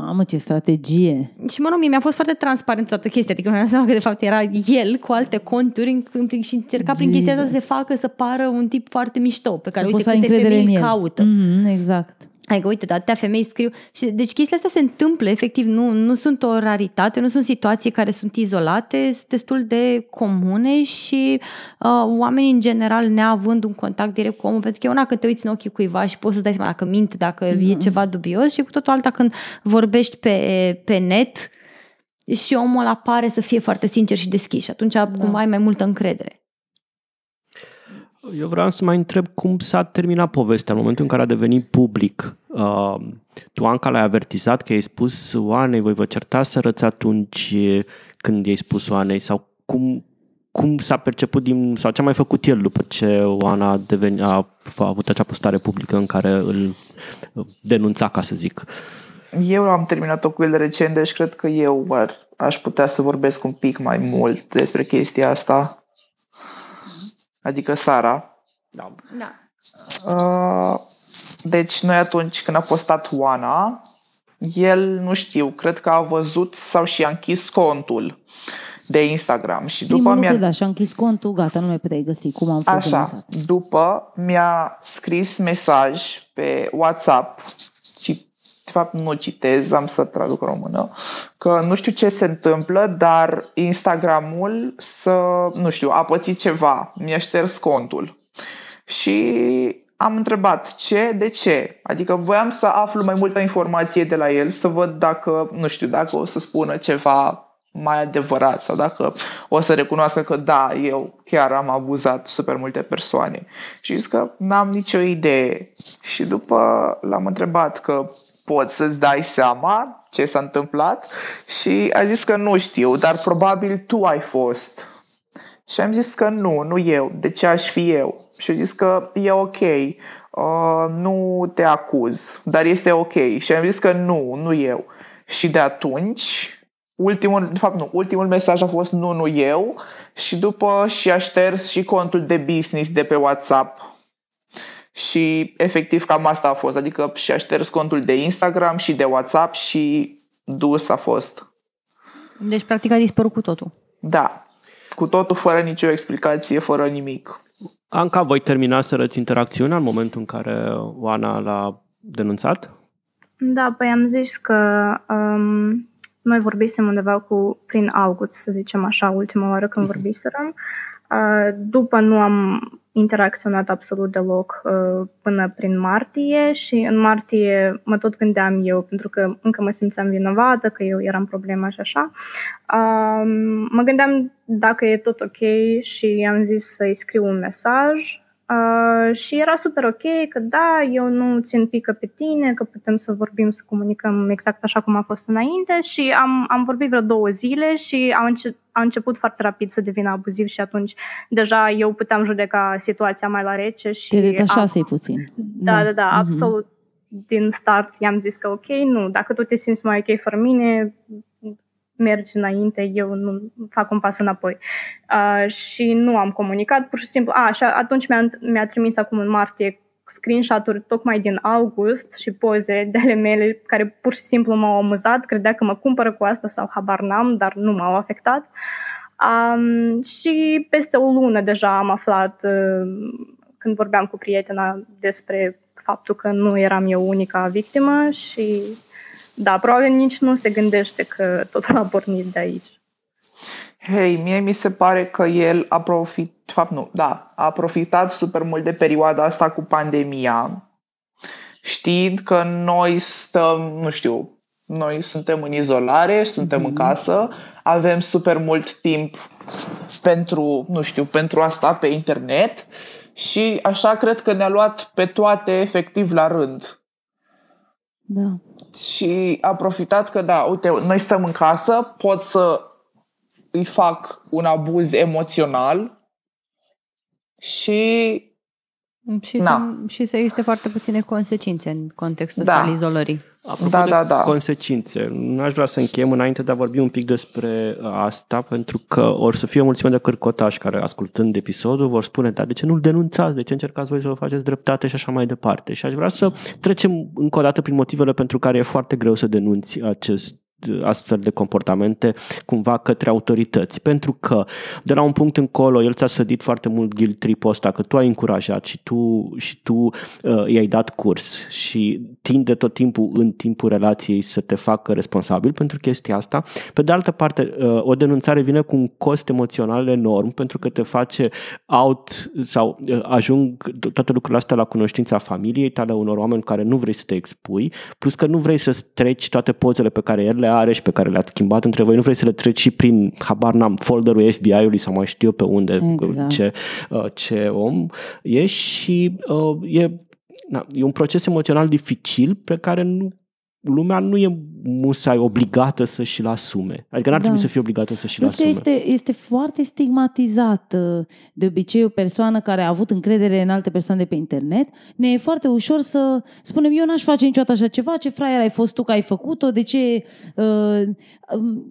Mamă, ce strategie! Și mă rog, mie mi-a fost foarte transparent toată chestia, adică mi-am dat seama că de fapt era el cu alte conturi în- în- și încerca prin chestia asta să se facă să pară un tip foarte mișto, pe care Să uite poți să ai câte încredere femei în îl el. caută. Mm, exact. Adică, uite, de atâtea femei scriu. Și, deci chestiile astea se întâmplă, efectiv, nu, nu sunt o raritate, nu sunt situații care sunt izolate, sunt destul de comune și uh, oamenii, în general, neavând un contact direct cu omul, pentru că e una când te uiți în ochii cuiva și poți să dai seama dacă minte, dacă mm-hmm. e ceva dubios și cu totul alta când vorbești pe, pe net și omul ăla pare să fie foarte sincer și deschis și atunci da. cumva ai mai multă încredere. Eu vreau să mai întreb cum s-a terminat povestea în momentul în care a devenit public. Uh, tu, Anca, l-ai avertizat că i-ai spus Oanei, voi vă certați să răți atunci când i-ai spus Oanei sau cum, cum s-a perceput din, sau ce a mai făcut el după ce Oana a, deveni, a, a avut acea postare publică în care îl denunța, ca să zic. eu am terminat-o cu el recent, deci cred că eu ar, aș putea să vorbesc un pic mai mult despre chestia asta. Adică Sara. Da. Da. Uh, deci noi atunci când a postat Oana, el, nu știu, cred că a văzut sau și-a închis contul de Instagram și după Primul mi-a... lucru, da, și-a închis contul, gata, nu mai puteai găsi cum am fost Așa, denunțat. după mi-a scris mesaj pe WhatsApp și de fapt nu citez, am să traduc în română, că nu știu ce se întâmplă, dar Instagramul să, nu știu, a pățit ceva, mi-a șters contul. Și am întrebat ce, de ce. Adică voiam să aflu mai multă informație de la el, să văd dacă, nu știu, dacă o să spună ceva mai adevărat sau dacă o să recunoască că da, eu chiar am abuzat super multe persoane. Și zis că n-am nicio idee. Și după l-am întrebat că poți să-ți dai seama ce s-a întâmplat și a zis că nu știu, dar probabil tu ai fost. Și am zis că nu, nu eu. De ce aș fi eu? Și a zis că e ok, uh, nu te acuz, dar este ok. Și am zis că nu, nu eu. Și de atunci, ultimul, de fapt nu, ultimul mesaj a fost nu, nu eu și după și-a șters și contul de business de pe WhatsApp. Și efectiv cam asta a fost, adică și-a șters contul de Instagram și de WhatsApp și dus a fost. Deci, practic, a dispărut cu totul. Da, cu totul fără nicio explicație, fără nimic. Anca, voi termina să răți interacțiunea în momentul în care Oana l-a denunțat? Da, păi am zis că um, noi vorbisem undeva cu prin august, să zicem așa, ultima oară când vorbiserăm. Uh, după nu am interacționat absolut deloc uh, până prin martie și în martie mă tot gândeam eu, pentru că încă mă simțeam vinovată, că eu eram problema și așa. Uh, mă gândeam dacă e tot ok și am zis să-i scriu un mesaj Uh, și era super ok că da, eu nu țin pică pe tine, că putem să vorbim, să comunicăm exact așa cum a fost înainte și am, am vorbit vreo două zile și a, înce- a început foarte rapid să devină abuziv și atunci deja eu puteam judeca situația mai la rece și... Te detașasei am, puțin. Da, da, da, Mhm. absolut. Din start i-am zis că ok, nu, dacă tu te simți mai ok fără mine, mergi înainte, eu nu fac un pas înapoi. Uh, și nu am comunicat, pur și simplu. A, și atunci mi-a, mi-a trimis acum în martie screenshot-uri tocmai din august și poze de ale mele care pur și simplu m-au amuzat, credea că mă cumpără cu asta sau habar n-am, dar nu m-au afectat. Um, și peste o lună deja am aflat uh, când vorbeam cu prietena despre faptul că nu eram eu unica victimă și da, probabil nici nu se gândește că totul a pornit de aici. Hei, mie mi se pare că el a profitat, de fapt nu, da, a profitat super mult de perioada asta cu pandemia, știind că noi stăm, nu știu, noi suntem în izolare, suntem mm-hmm. în casă, avem super mult timp pentru, nu știu, pentru asta pe internet și așa cred că ne-a luat pe toate efectiv la rând. Da. Și a profitat că, da, uite, noi stăm în casă, pot să îi fac un abuz emoțional și Și, Na. să, și să existe foarte puține consecințe în contextul Da. ăsta al izolării. Apropo Da, de da, da. consecințe, nu aș vrea să încheiem înainte de a vorbi un pic despre uh, asta, pentru că or să fie o mulțime de cărcotași care, ascultând episodul, vor spune, dar de ce nu-l denunțați, de ce încercați voi să vă faceți dreptate și așa mai departe. Și aș vrea să trecem încă o dată prin motivele pentru care e foarte greu să denunți acest astfel de comportamente cumva către autorități. Pentru că de la un punct încolo el ți-a sădit foarte mult guilt trip-ul ăsta că tu ai încurajat și tu, și tu uh, i-ai dat curs și tinde tot timpul în timpul relației să te facă responsabil pentru chestia asta. Pe de altă parte, uh, o denunțare vine cu un cost emoțional enorm pentru că te face out sau uh, ajung toate lucrurile astea la cunoștința familiei tale, unor oameni care nu vrei să te expui, plus că nu vrei să treci toate pozele pe care el le are și pe care le-ați schimbat între voi, nu vrei să le treci și prin, habar n-am, folderul FBI-ului sau mai știu eu pe unde, Exact. ce, uh, ce om e și uh, e, na, e un proces emoțional dificil pe care nu lumea nu e musai obligată să și-l asume. Adică n-ar da. trebui să fie obligată să și-l asume. Este, este foarte stigmatizat de obicei o persoană care a avut încredere în alte persoane de pe internet. Ne e foarte ușor să spunem, eu n-aș face niciodată așa ceva, ce fraier ai fost tu că ai făcut-o, de ce... Uh, uh,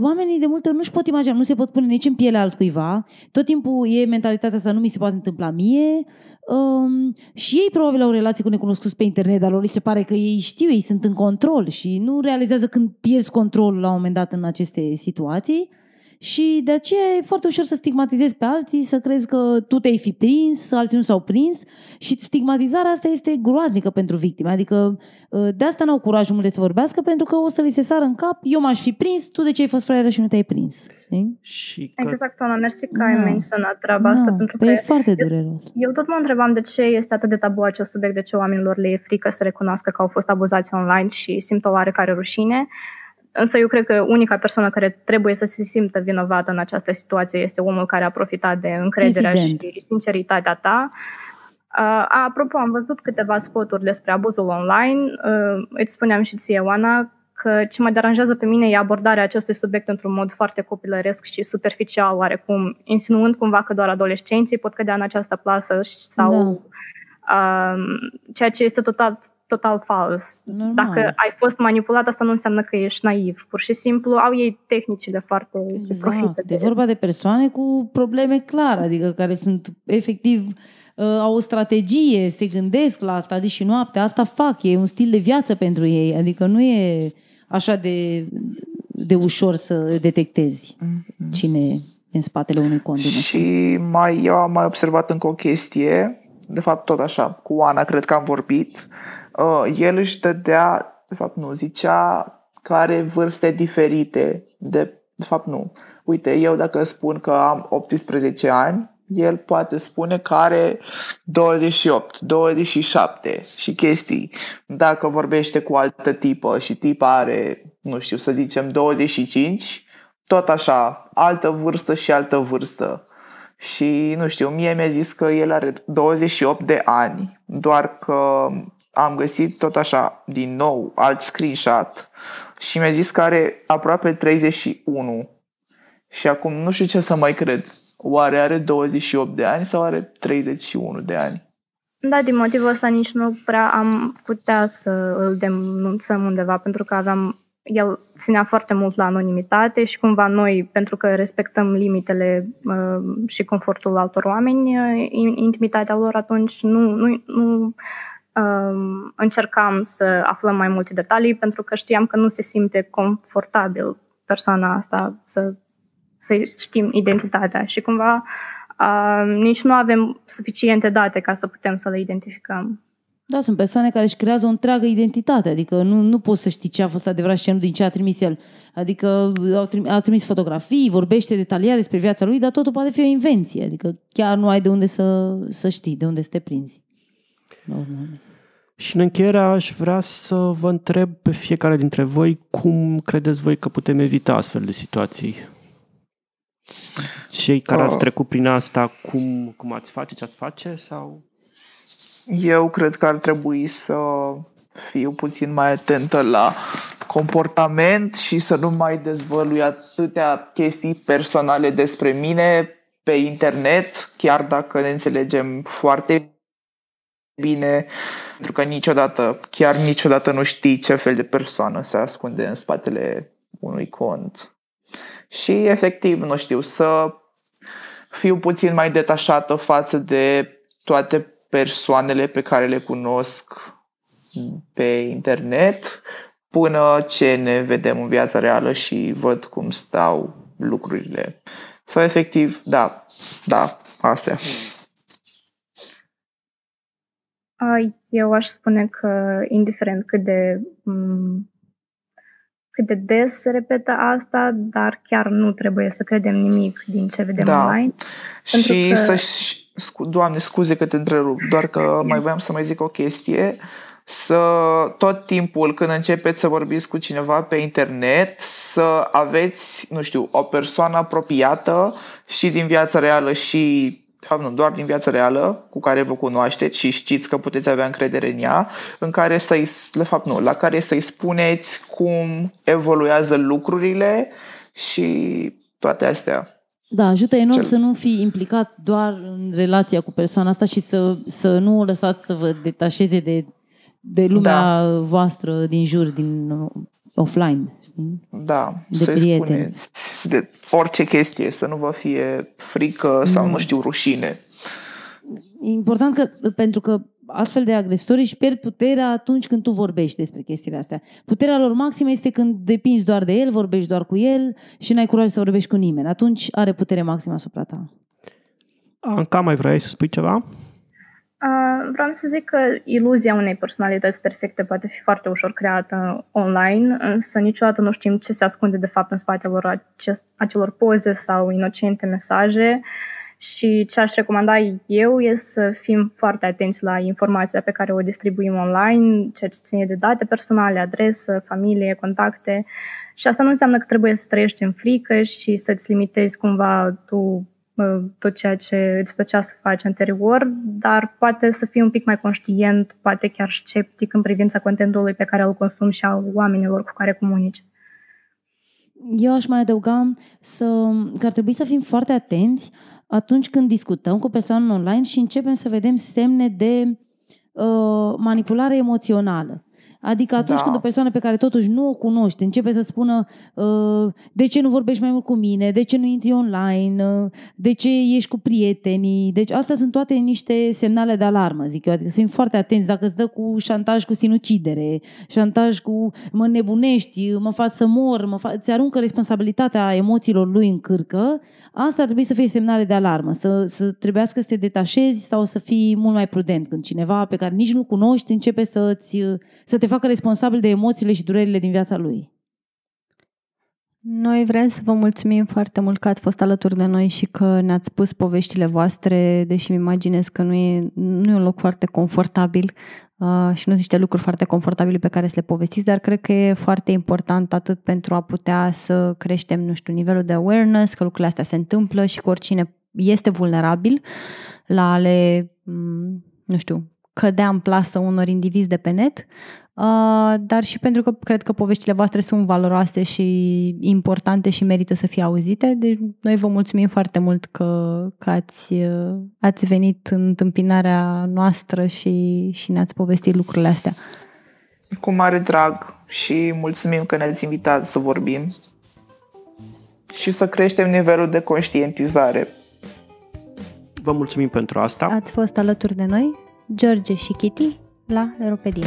oamenii de multe ori nu-și pot imagina, nu se pot pune nici în pielea altcuiva. Tot timpul e mentalitatea asta, nu mi se poate întâmpla mie. Um, și ei probabil au relații cu necunoscuți pe internet, dar lor li se pare că ei știu, ei sunt în control și nu realizează când pierzi controlul la un moment dat în aceste situații. Și de aceea e foarte ușor să stigmatizezi pe alții, să crezi că tu te-ai fi prins, alții nu s-au prins și stigmatizarea asta este groaznică pentru victime. Adică ă, de asta n-au curajul multe să vorbească pentru că o să li se sară în cap, eu m-aș fi prins, tu de ce ai fost fraieră și nu te-ai prins. Și că... Exact, Ana, mersi că ai menționat treaba asta. No, pentru că e foarte dureros. Eu, eu tot mă întrebam de ce este atât de tabu acest subiect, de ce oamenilor le e frică să recunoască că au fost abuzați online și simt o oarecare rușine. Însă eu cred că unica persoană care trebuie să se simtă vinovată în această situație este omul care a profitat de încrederea Evident. și sinceritatea ta. Uh, apropo, am văzut câteva spoturi despre abuzul online. Uh, îți spuneam și ție, Oana, că ce mă deranjează pe mine e abordarea acestui subiect într-un mod foarte copilăresc și superficial, oarecum, insinuând cumva că doar adolescenții pot cădea în această plasă sau da. uh, ceea ce este total total fals. Normal. Dacă ai fost manipulat, asta nu înseamnă că ești naiv. Pur și simplu au ei tehnicile foarte exact. profită. De, de vorba de persoane cu probleme clare, adică care sunt efectiv uh, au o strategie, se gândesc la asta zi și noapte, asta fac, e un stil de viață pentru ei, adică nu e așa de, de ușor să detectezi mm-hmm. cine e în spatele unui cont. Și mai, eu am mai observat încă o chestie, de fapt tot așa, cu Ana cred că am vorbit, uh, el își dădea, de fapt nu, zicea că are vârste diferite, de, de fapt nu. Uite, eu dacă spun că am 18 ani, el poate spune că are 28, 27 și chestii. Dacă vorbește cu altă tipă și tipa are, nu știu, să zicem 25, tot așa, altă vârstă și altă vârstă. Și, nu știu, mie mi-a zis că el are 28 de ani, doar că am găsit tot așa, din nou, alt screenshot și mi-a zis că are aproape 31. Și acum nu știu ce să mai cred. Oare are 28 de ani sau are 31 de ani? Da, din motivul ăsta nici nu prea am putea să îl denunțăm undeva, pentru că aveam el ținea foarte mult la anonimitate și cumva noi, pentru că respectăm limitele uh, și confortul altor oameni, uh, intimitatea lor, atunci nu, nu, nu uh, încercam să aflăm mai multe detalii pentru că știam că nu se simte confortabil persoana asta să, să știm identitatea și cumva uh, nici nu avem suficiente date ca să putem să le identificăm. Da, sunt persoane care își creează o întreagă identitate, adică nu, nu poți să știi ce a fost adevărat și ce nu din ce a trimis el. Adică a trimis, a trimis fotografii, vorbește detaliat despre viața lui, dar totul poate fi o invenție, adică chiar nu ai de unde să, să știi, de unde să te prinzi. Normal. Și în încheiere aș vrea să vă întreb pe fiecare dintre voi cum credeți voi că putem evita astfel de situații? Cei care ați ah. trecut prin asta, cum, cum ați face, ce ați face? sau? Eu cred că ar trebui să fiu puțin mai atentă la comportament și să nu mai dezvălui atâtea chestii personale despre mine pe internet, chiar dacă ne înțelegem foarte bine, pentru că niciodată, chiar niciodată nu știi ce fel de persoană se ascunde în spatele unui cont. Și efectiv, nu știu, să fiu puțin mai detașată față de toate persoanele pe care le cunosc pe internet până ce ne vedem în viața reală și văd cum stau lucrurile. Sau efectiv, da, da, astea. Eu aș spune că, indiferent cât de cât de des se repetă asta, dar chiar nu trebuie să credem nimic din ce vedem da. online. Și că... să scu- Doamne, scuze că te întrerup, doar că mai voiam să mai zic o chestie, să tot timpul când începeți să vorbiți cu cineva pe internet, să aveți, nu știu, o persoană apropiată și din viața reală și de fapt nu, doar din viața reală, cu care vă cunoașteți și știți că puteți avea încredere în ea, în care să-i, de fapt nu, la care să-i spuneți cum evoluează lucrurile și toate astea. Da, ajută enorm Cel... să nu fii implicat doar în relația cu persoana asta și să, să nu o lăsați să vă detașeze de, de lumea da. voastră din jur, din offline. Știi? Da, de să spuneți de orice chestie, să nu vă fie frică sau, mm. nu știu, rușine. E important că, pentru că astfel de agresori își pierd puterea atunci când tu vorbești despre chestiile astea. Puterea lor maximă este când depinzi doar de el, vorbești doar cu el și n-ai curaj să vorbești cu nimeni. Atunci are putere maximă asupra ta. Anca, mai vrei să spui ceva? Vreau să zic că iluzia unei personalități perfecte poate fi foarte ușor creată online, însă niciodată nu știm ce se ascunde de fapt în spatele acelor poze sau inocente mesaje și ce aș recomanda eu e să fim foarte atenți la informația pe care o distribuim online, ceea ce ține de date personale, adresă, familie, contacte. Și asta nu înseamnă că trebuie să trăiești în frică și să-ți limitezi cumva tu tot ceea ce îți plăcea să faci anterior, dar poate să fii un pic mai conștient, poate chiar sceptic în privința contentului pe care îl consumi și al oamenilor cu care comunici. Eu aș mai adăuga să, că ar trebui să fim foarte atenți atunci când discutăm cu persoane online și începem să vedem semne de uh, manipulare emoțională. Adică atunci da. când o persoană pe care totuși nu o cunoști începe să spună uh, de ce nu vorbești mai mult cu mine, de ce nu intri online, uh, de ce ești cu prietenii. Deci astea sunt toate niște semnale de alarmă, zic eu. Adică să fim foarte atenți dacă îți dă cu șantaj cu sinucidere, șantaj cu mă nebunești, mă faci să mor, mă fac, ți aruncă responsabilitatea emoțiilor lui în cârcă, asta ar trebui să fie semnale de alarmă, să, să trebuiască să te detașezi sau să fii mult mai prudent când cineva pe care nici nu cunoști începe să-ți, să te facă responsabil de emoțiile și durerile din viața lui. Noi vrem să vă mulțumim foarte mult că ați fost alături de noi și că ne-ați spus poveștile voastre, deși îmi imaginez că nu e, nu e un loc foarte confortabil uh, și nu ziște lucruri foarte confortabile pe care să le povestiți, dar cred că e foarte important atât pentru a putea să creștem, nu știu, nivelul de awareness, că lucrurile astea se întâmplă și că oricine este vulnerabil la ale, mm, nu știu, cădea în plasă unor indivizi de pe net, Uh, dar și pentru că cred că poveștile voastre sunt valoroase și importante și merită să fie auzite. Deci noi vă mulțumim foarte mult că, că ați, uh, ați venit în întâmpinarea noastră și, și ne-ați povestit lucrurile astea. Cu mare drag și mulțumim că ne-ați invitat să vorbim și să creștem nivelul de conștientizare. Vă mulțumim pentru asta. Ați fost alături de noi, George și Kitty, la Europedia.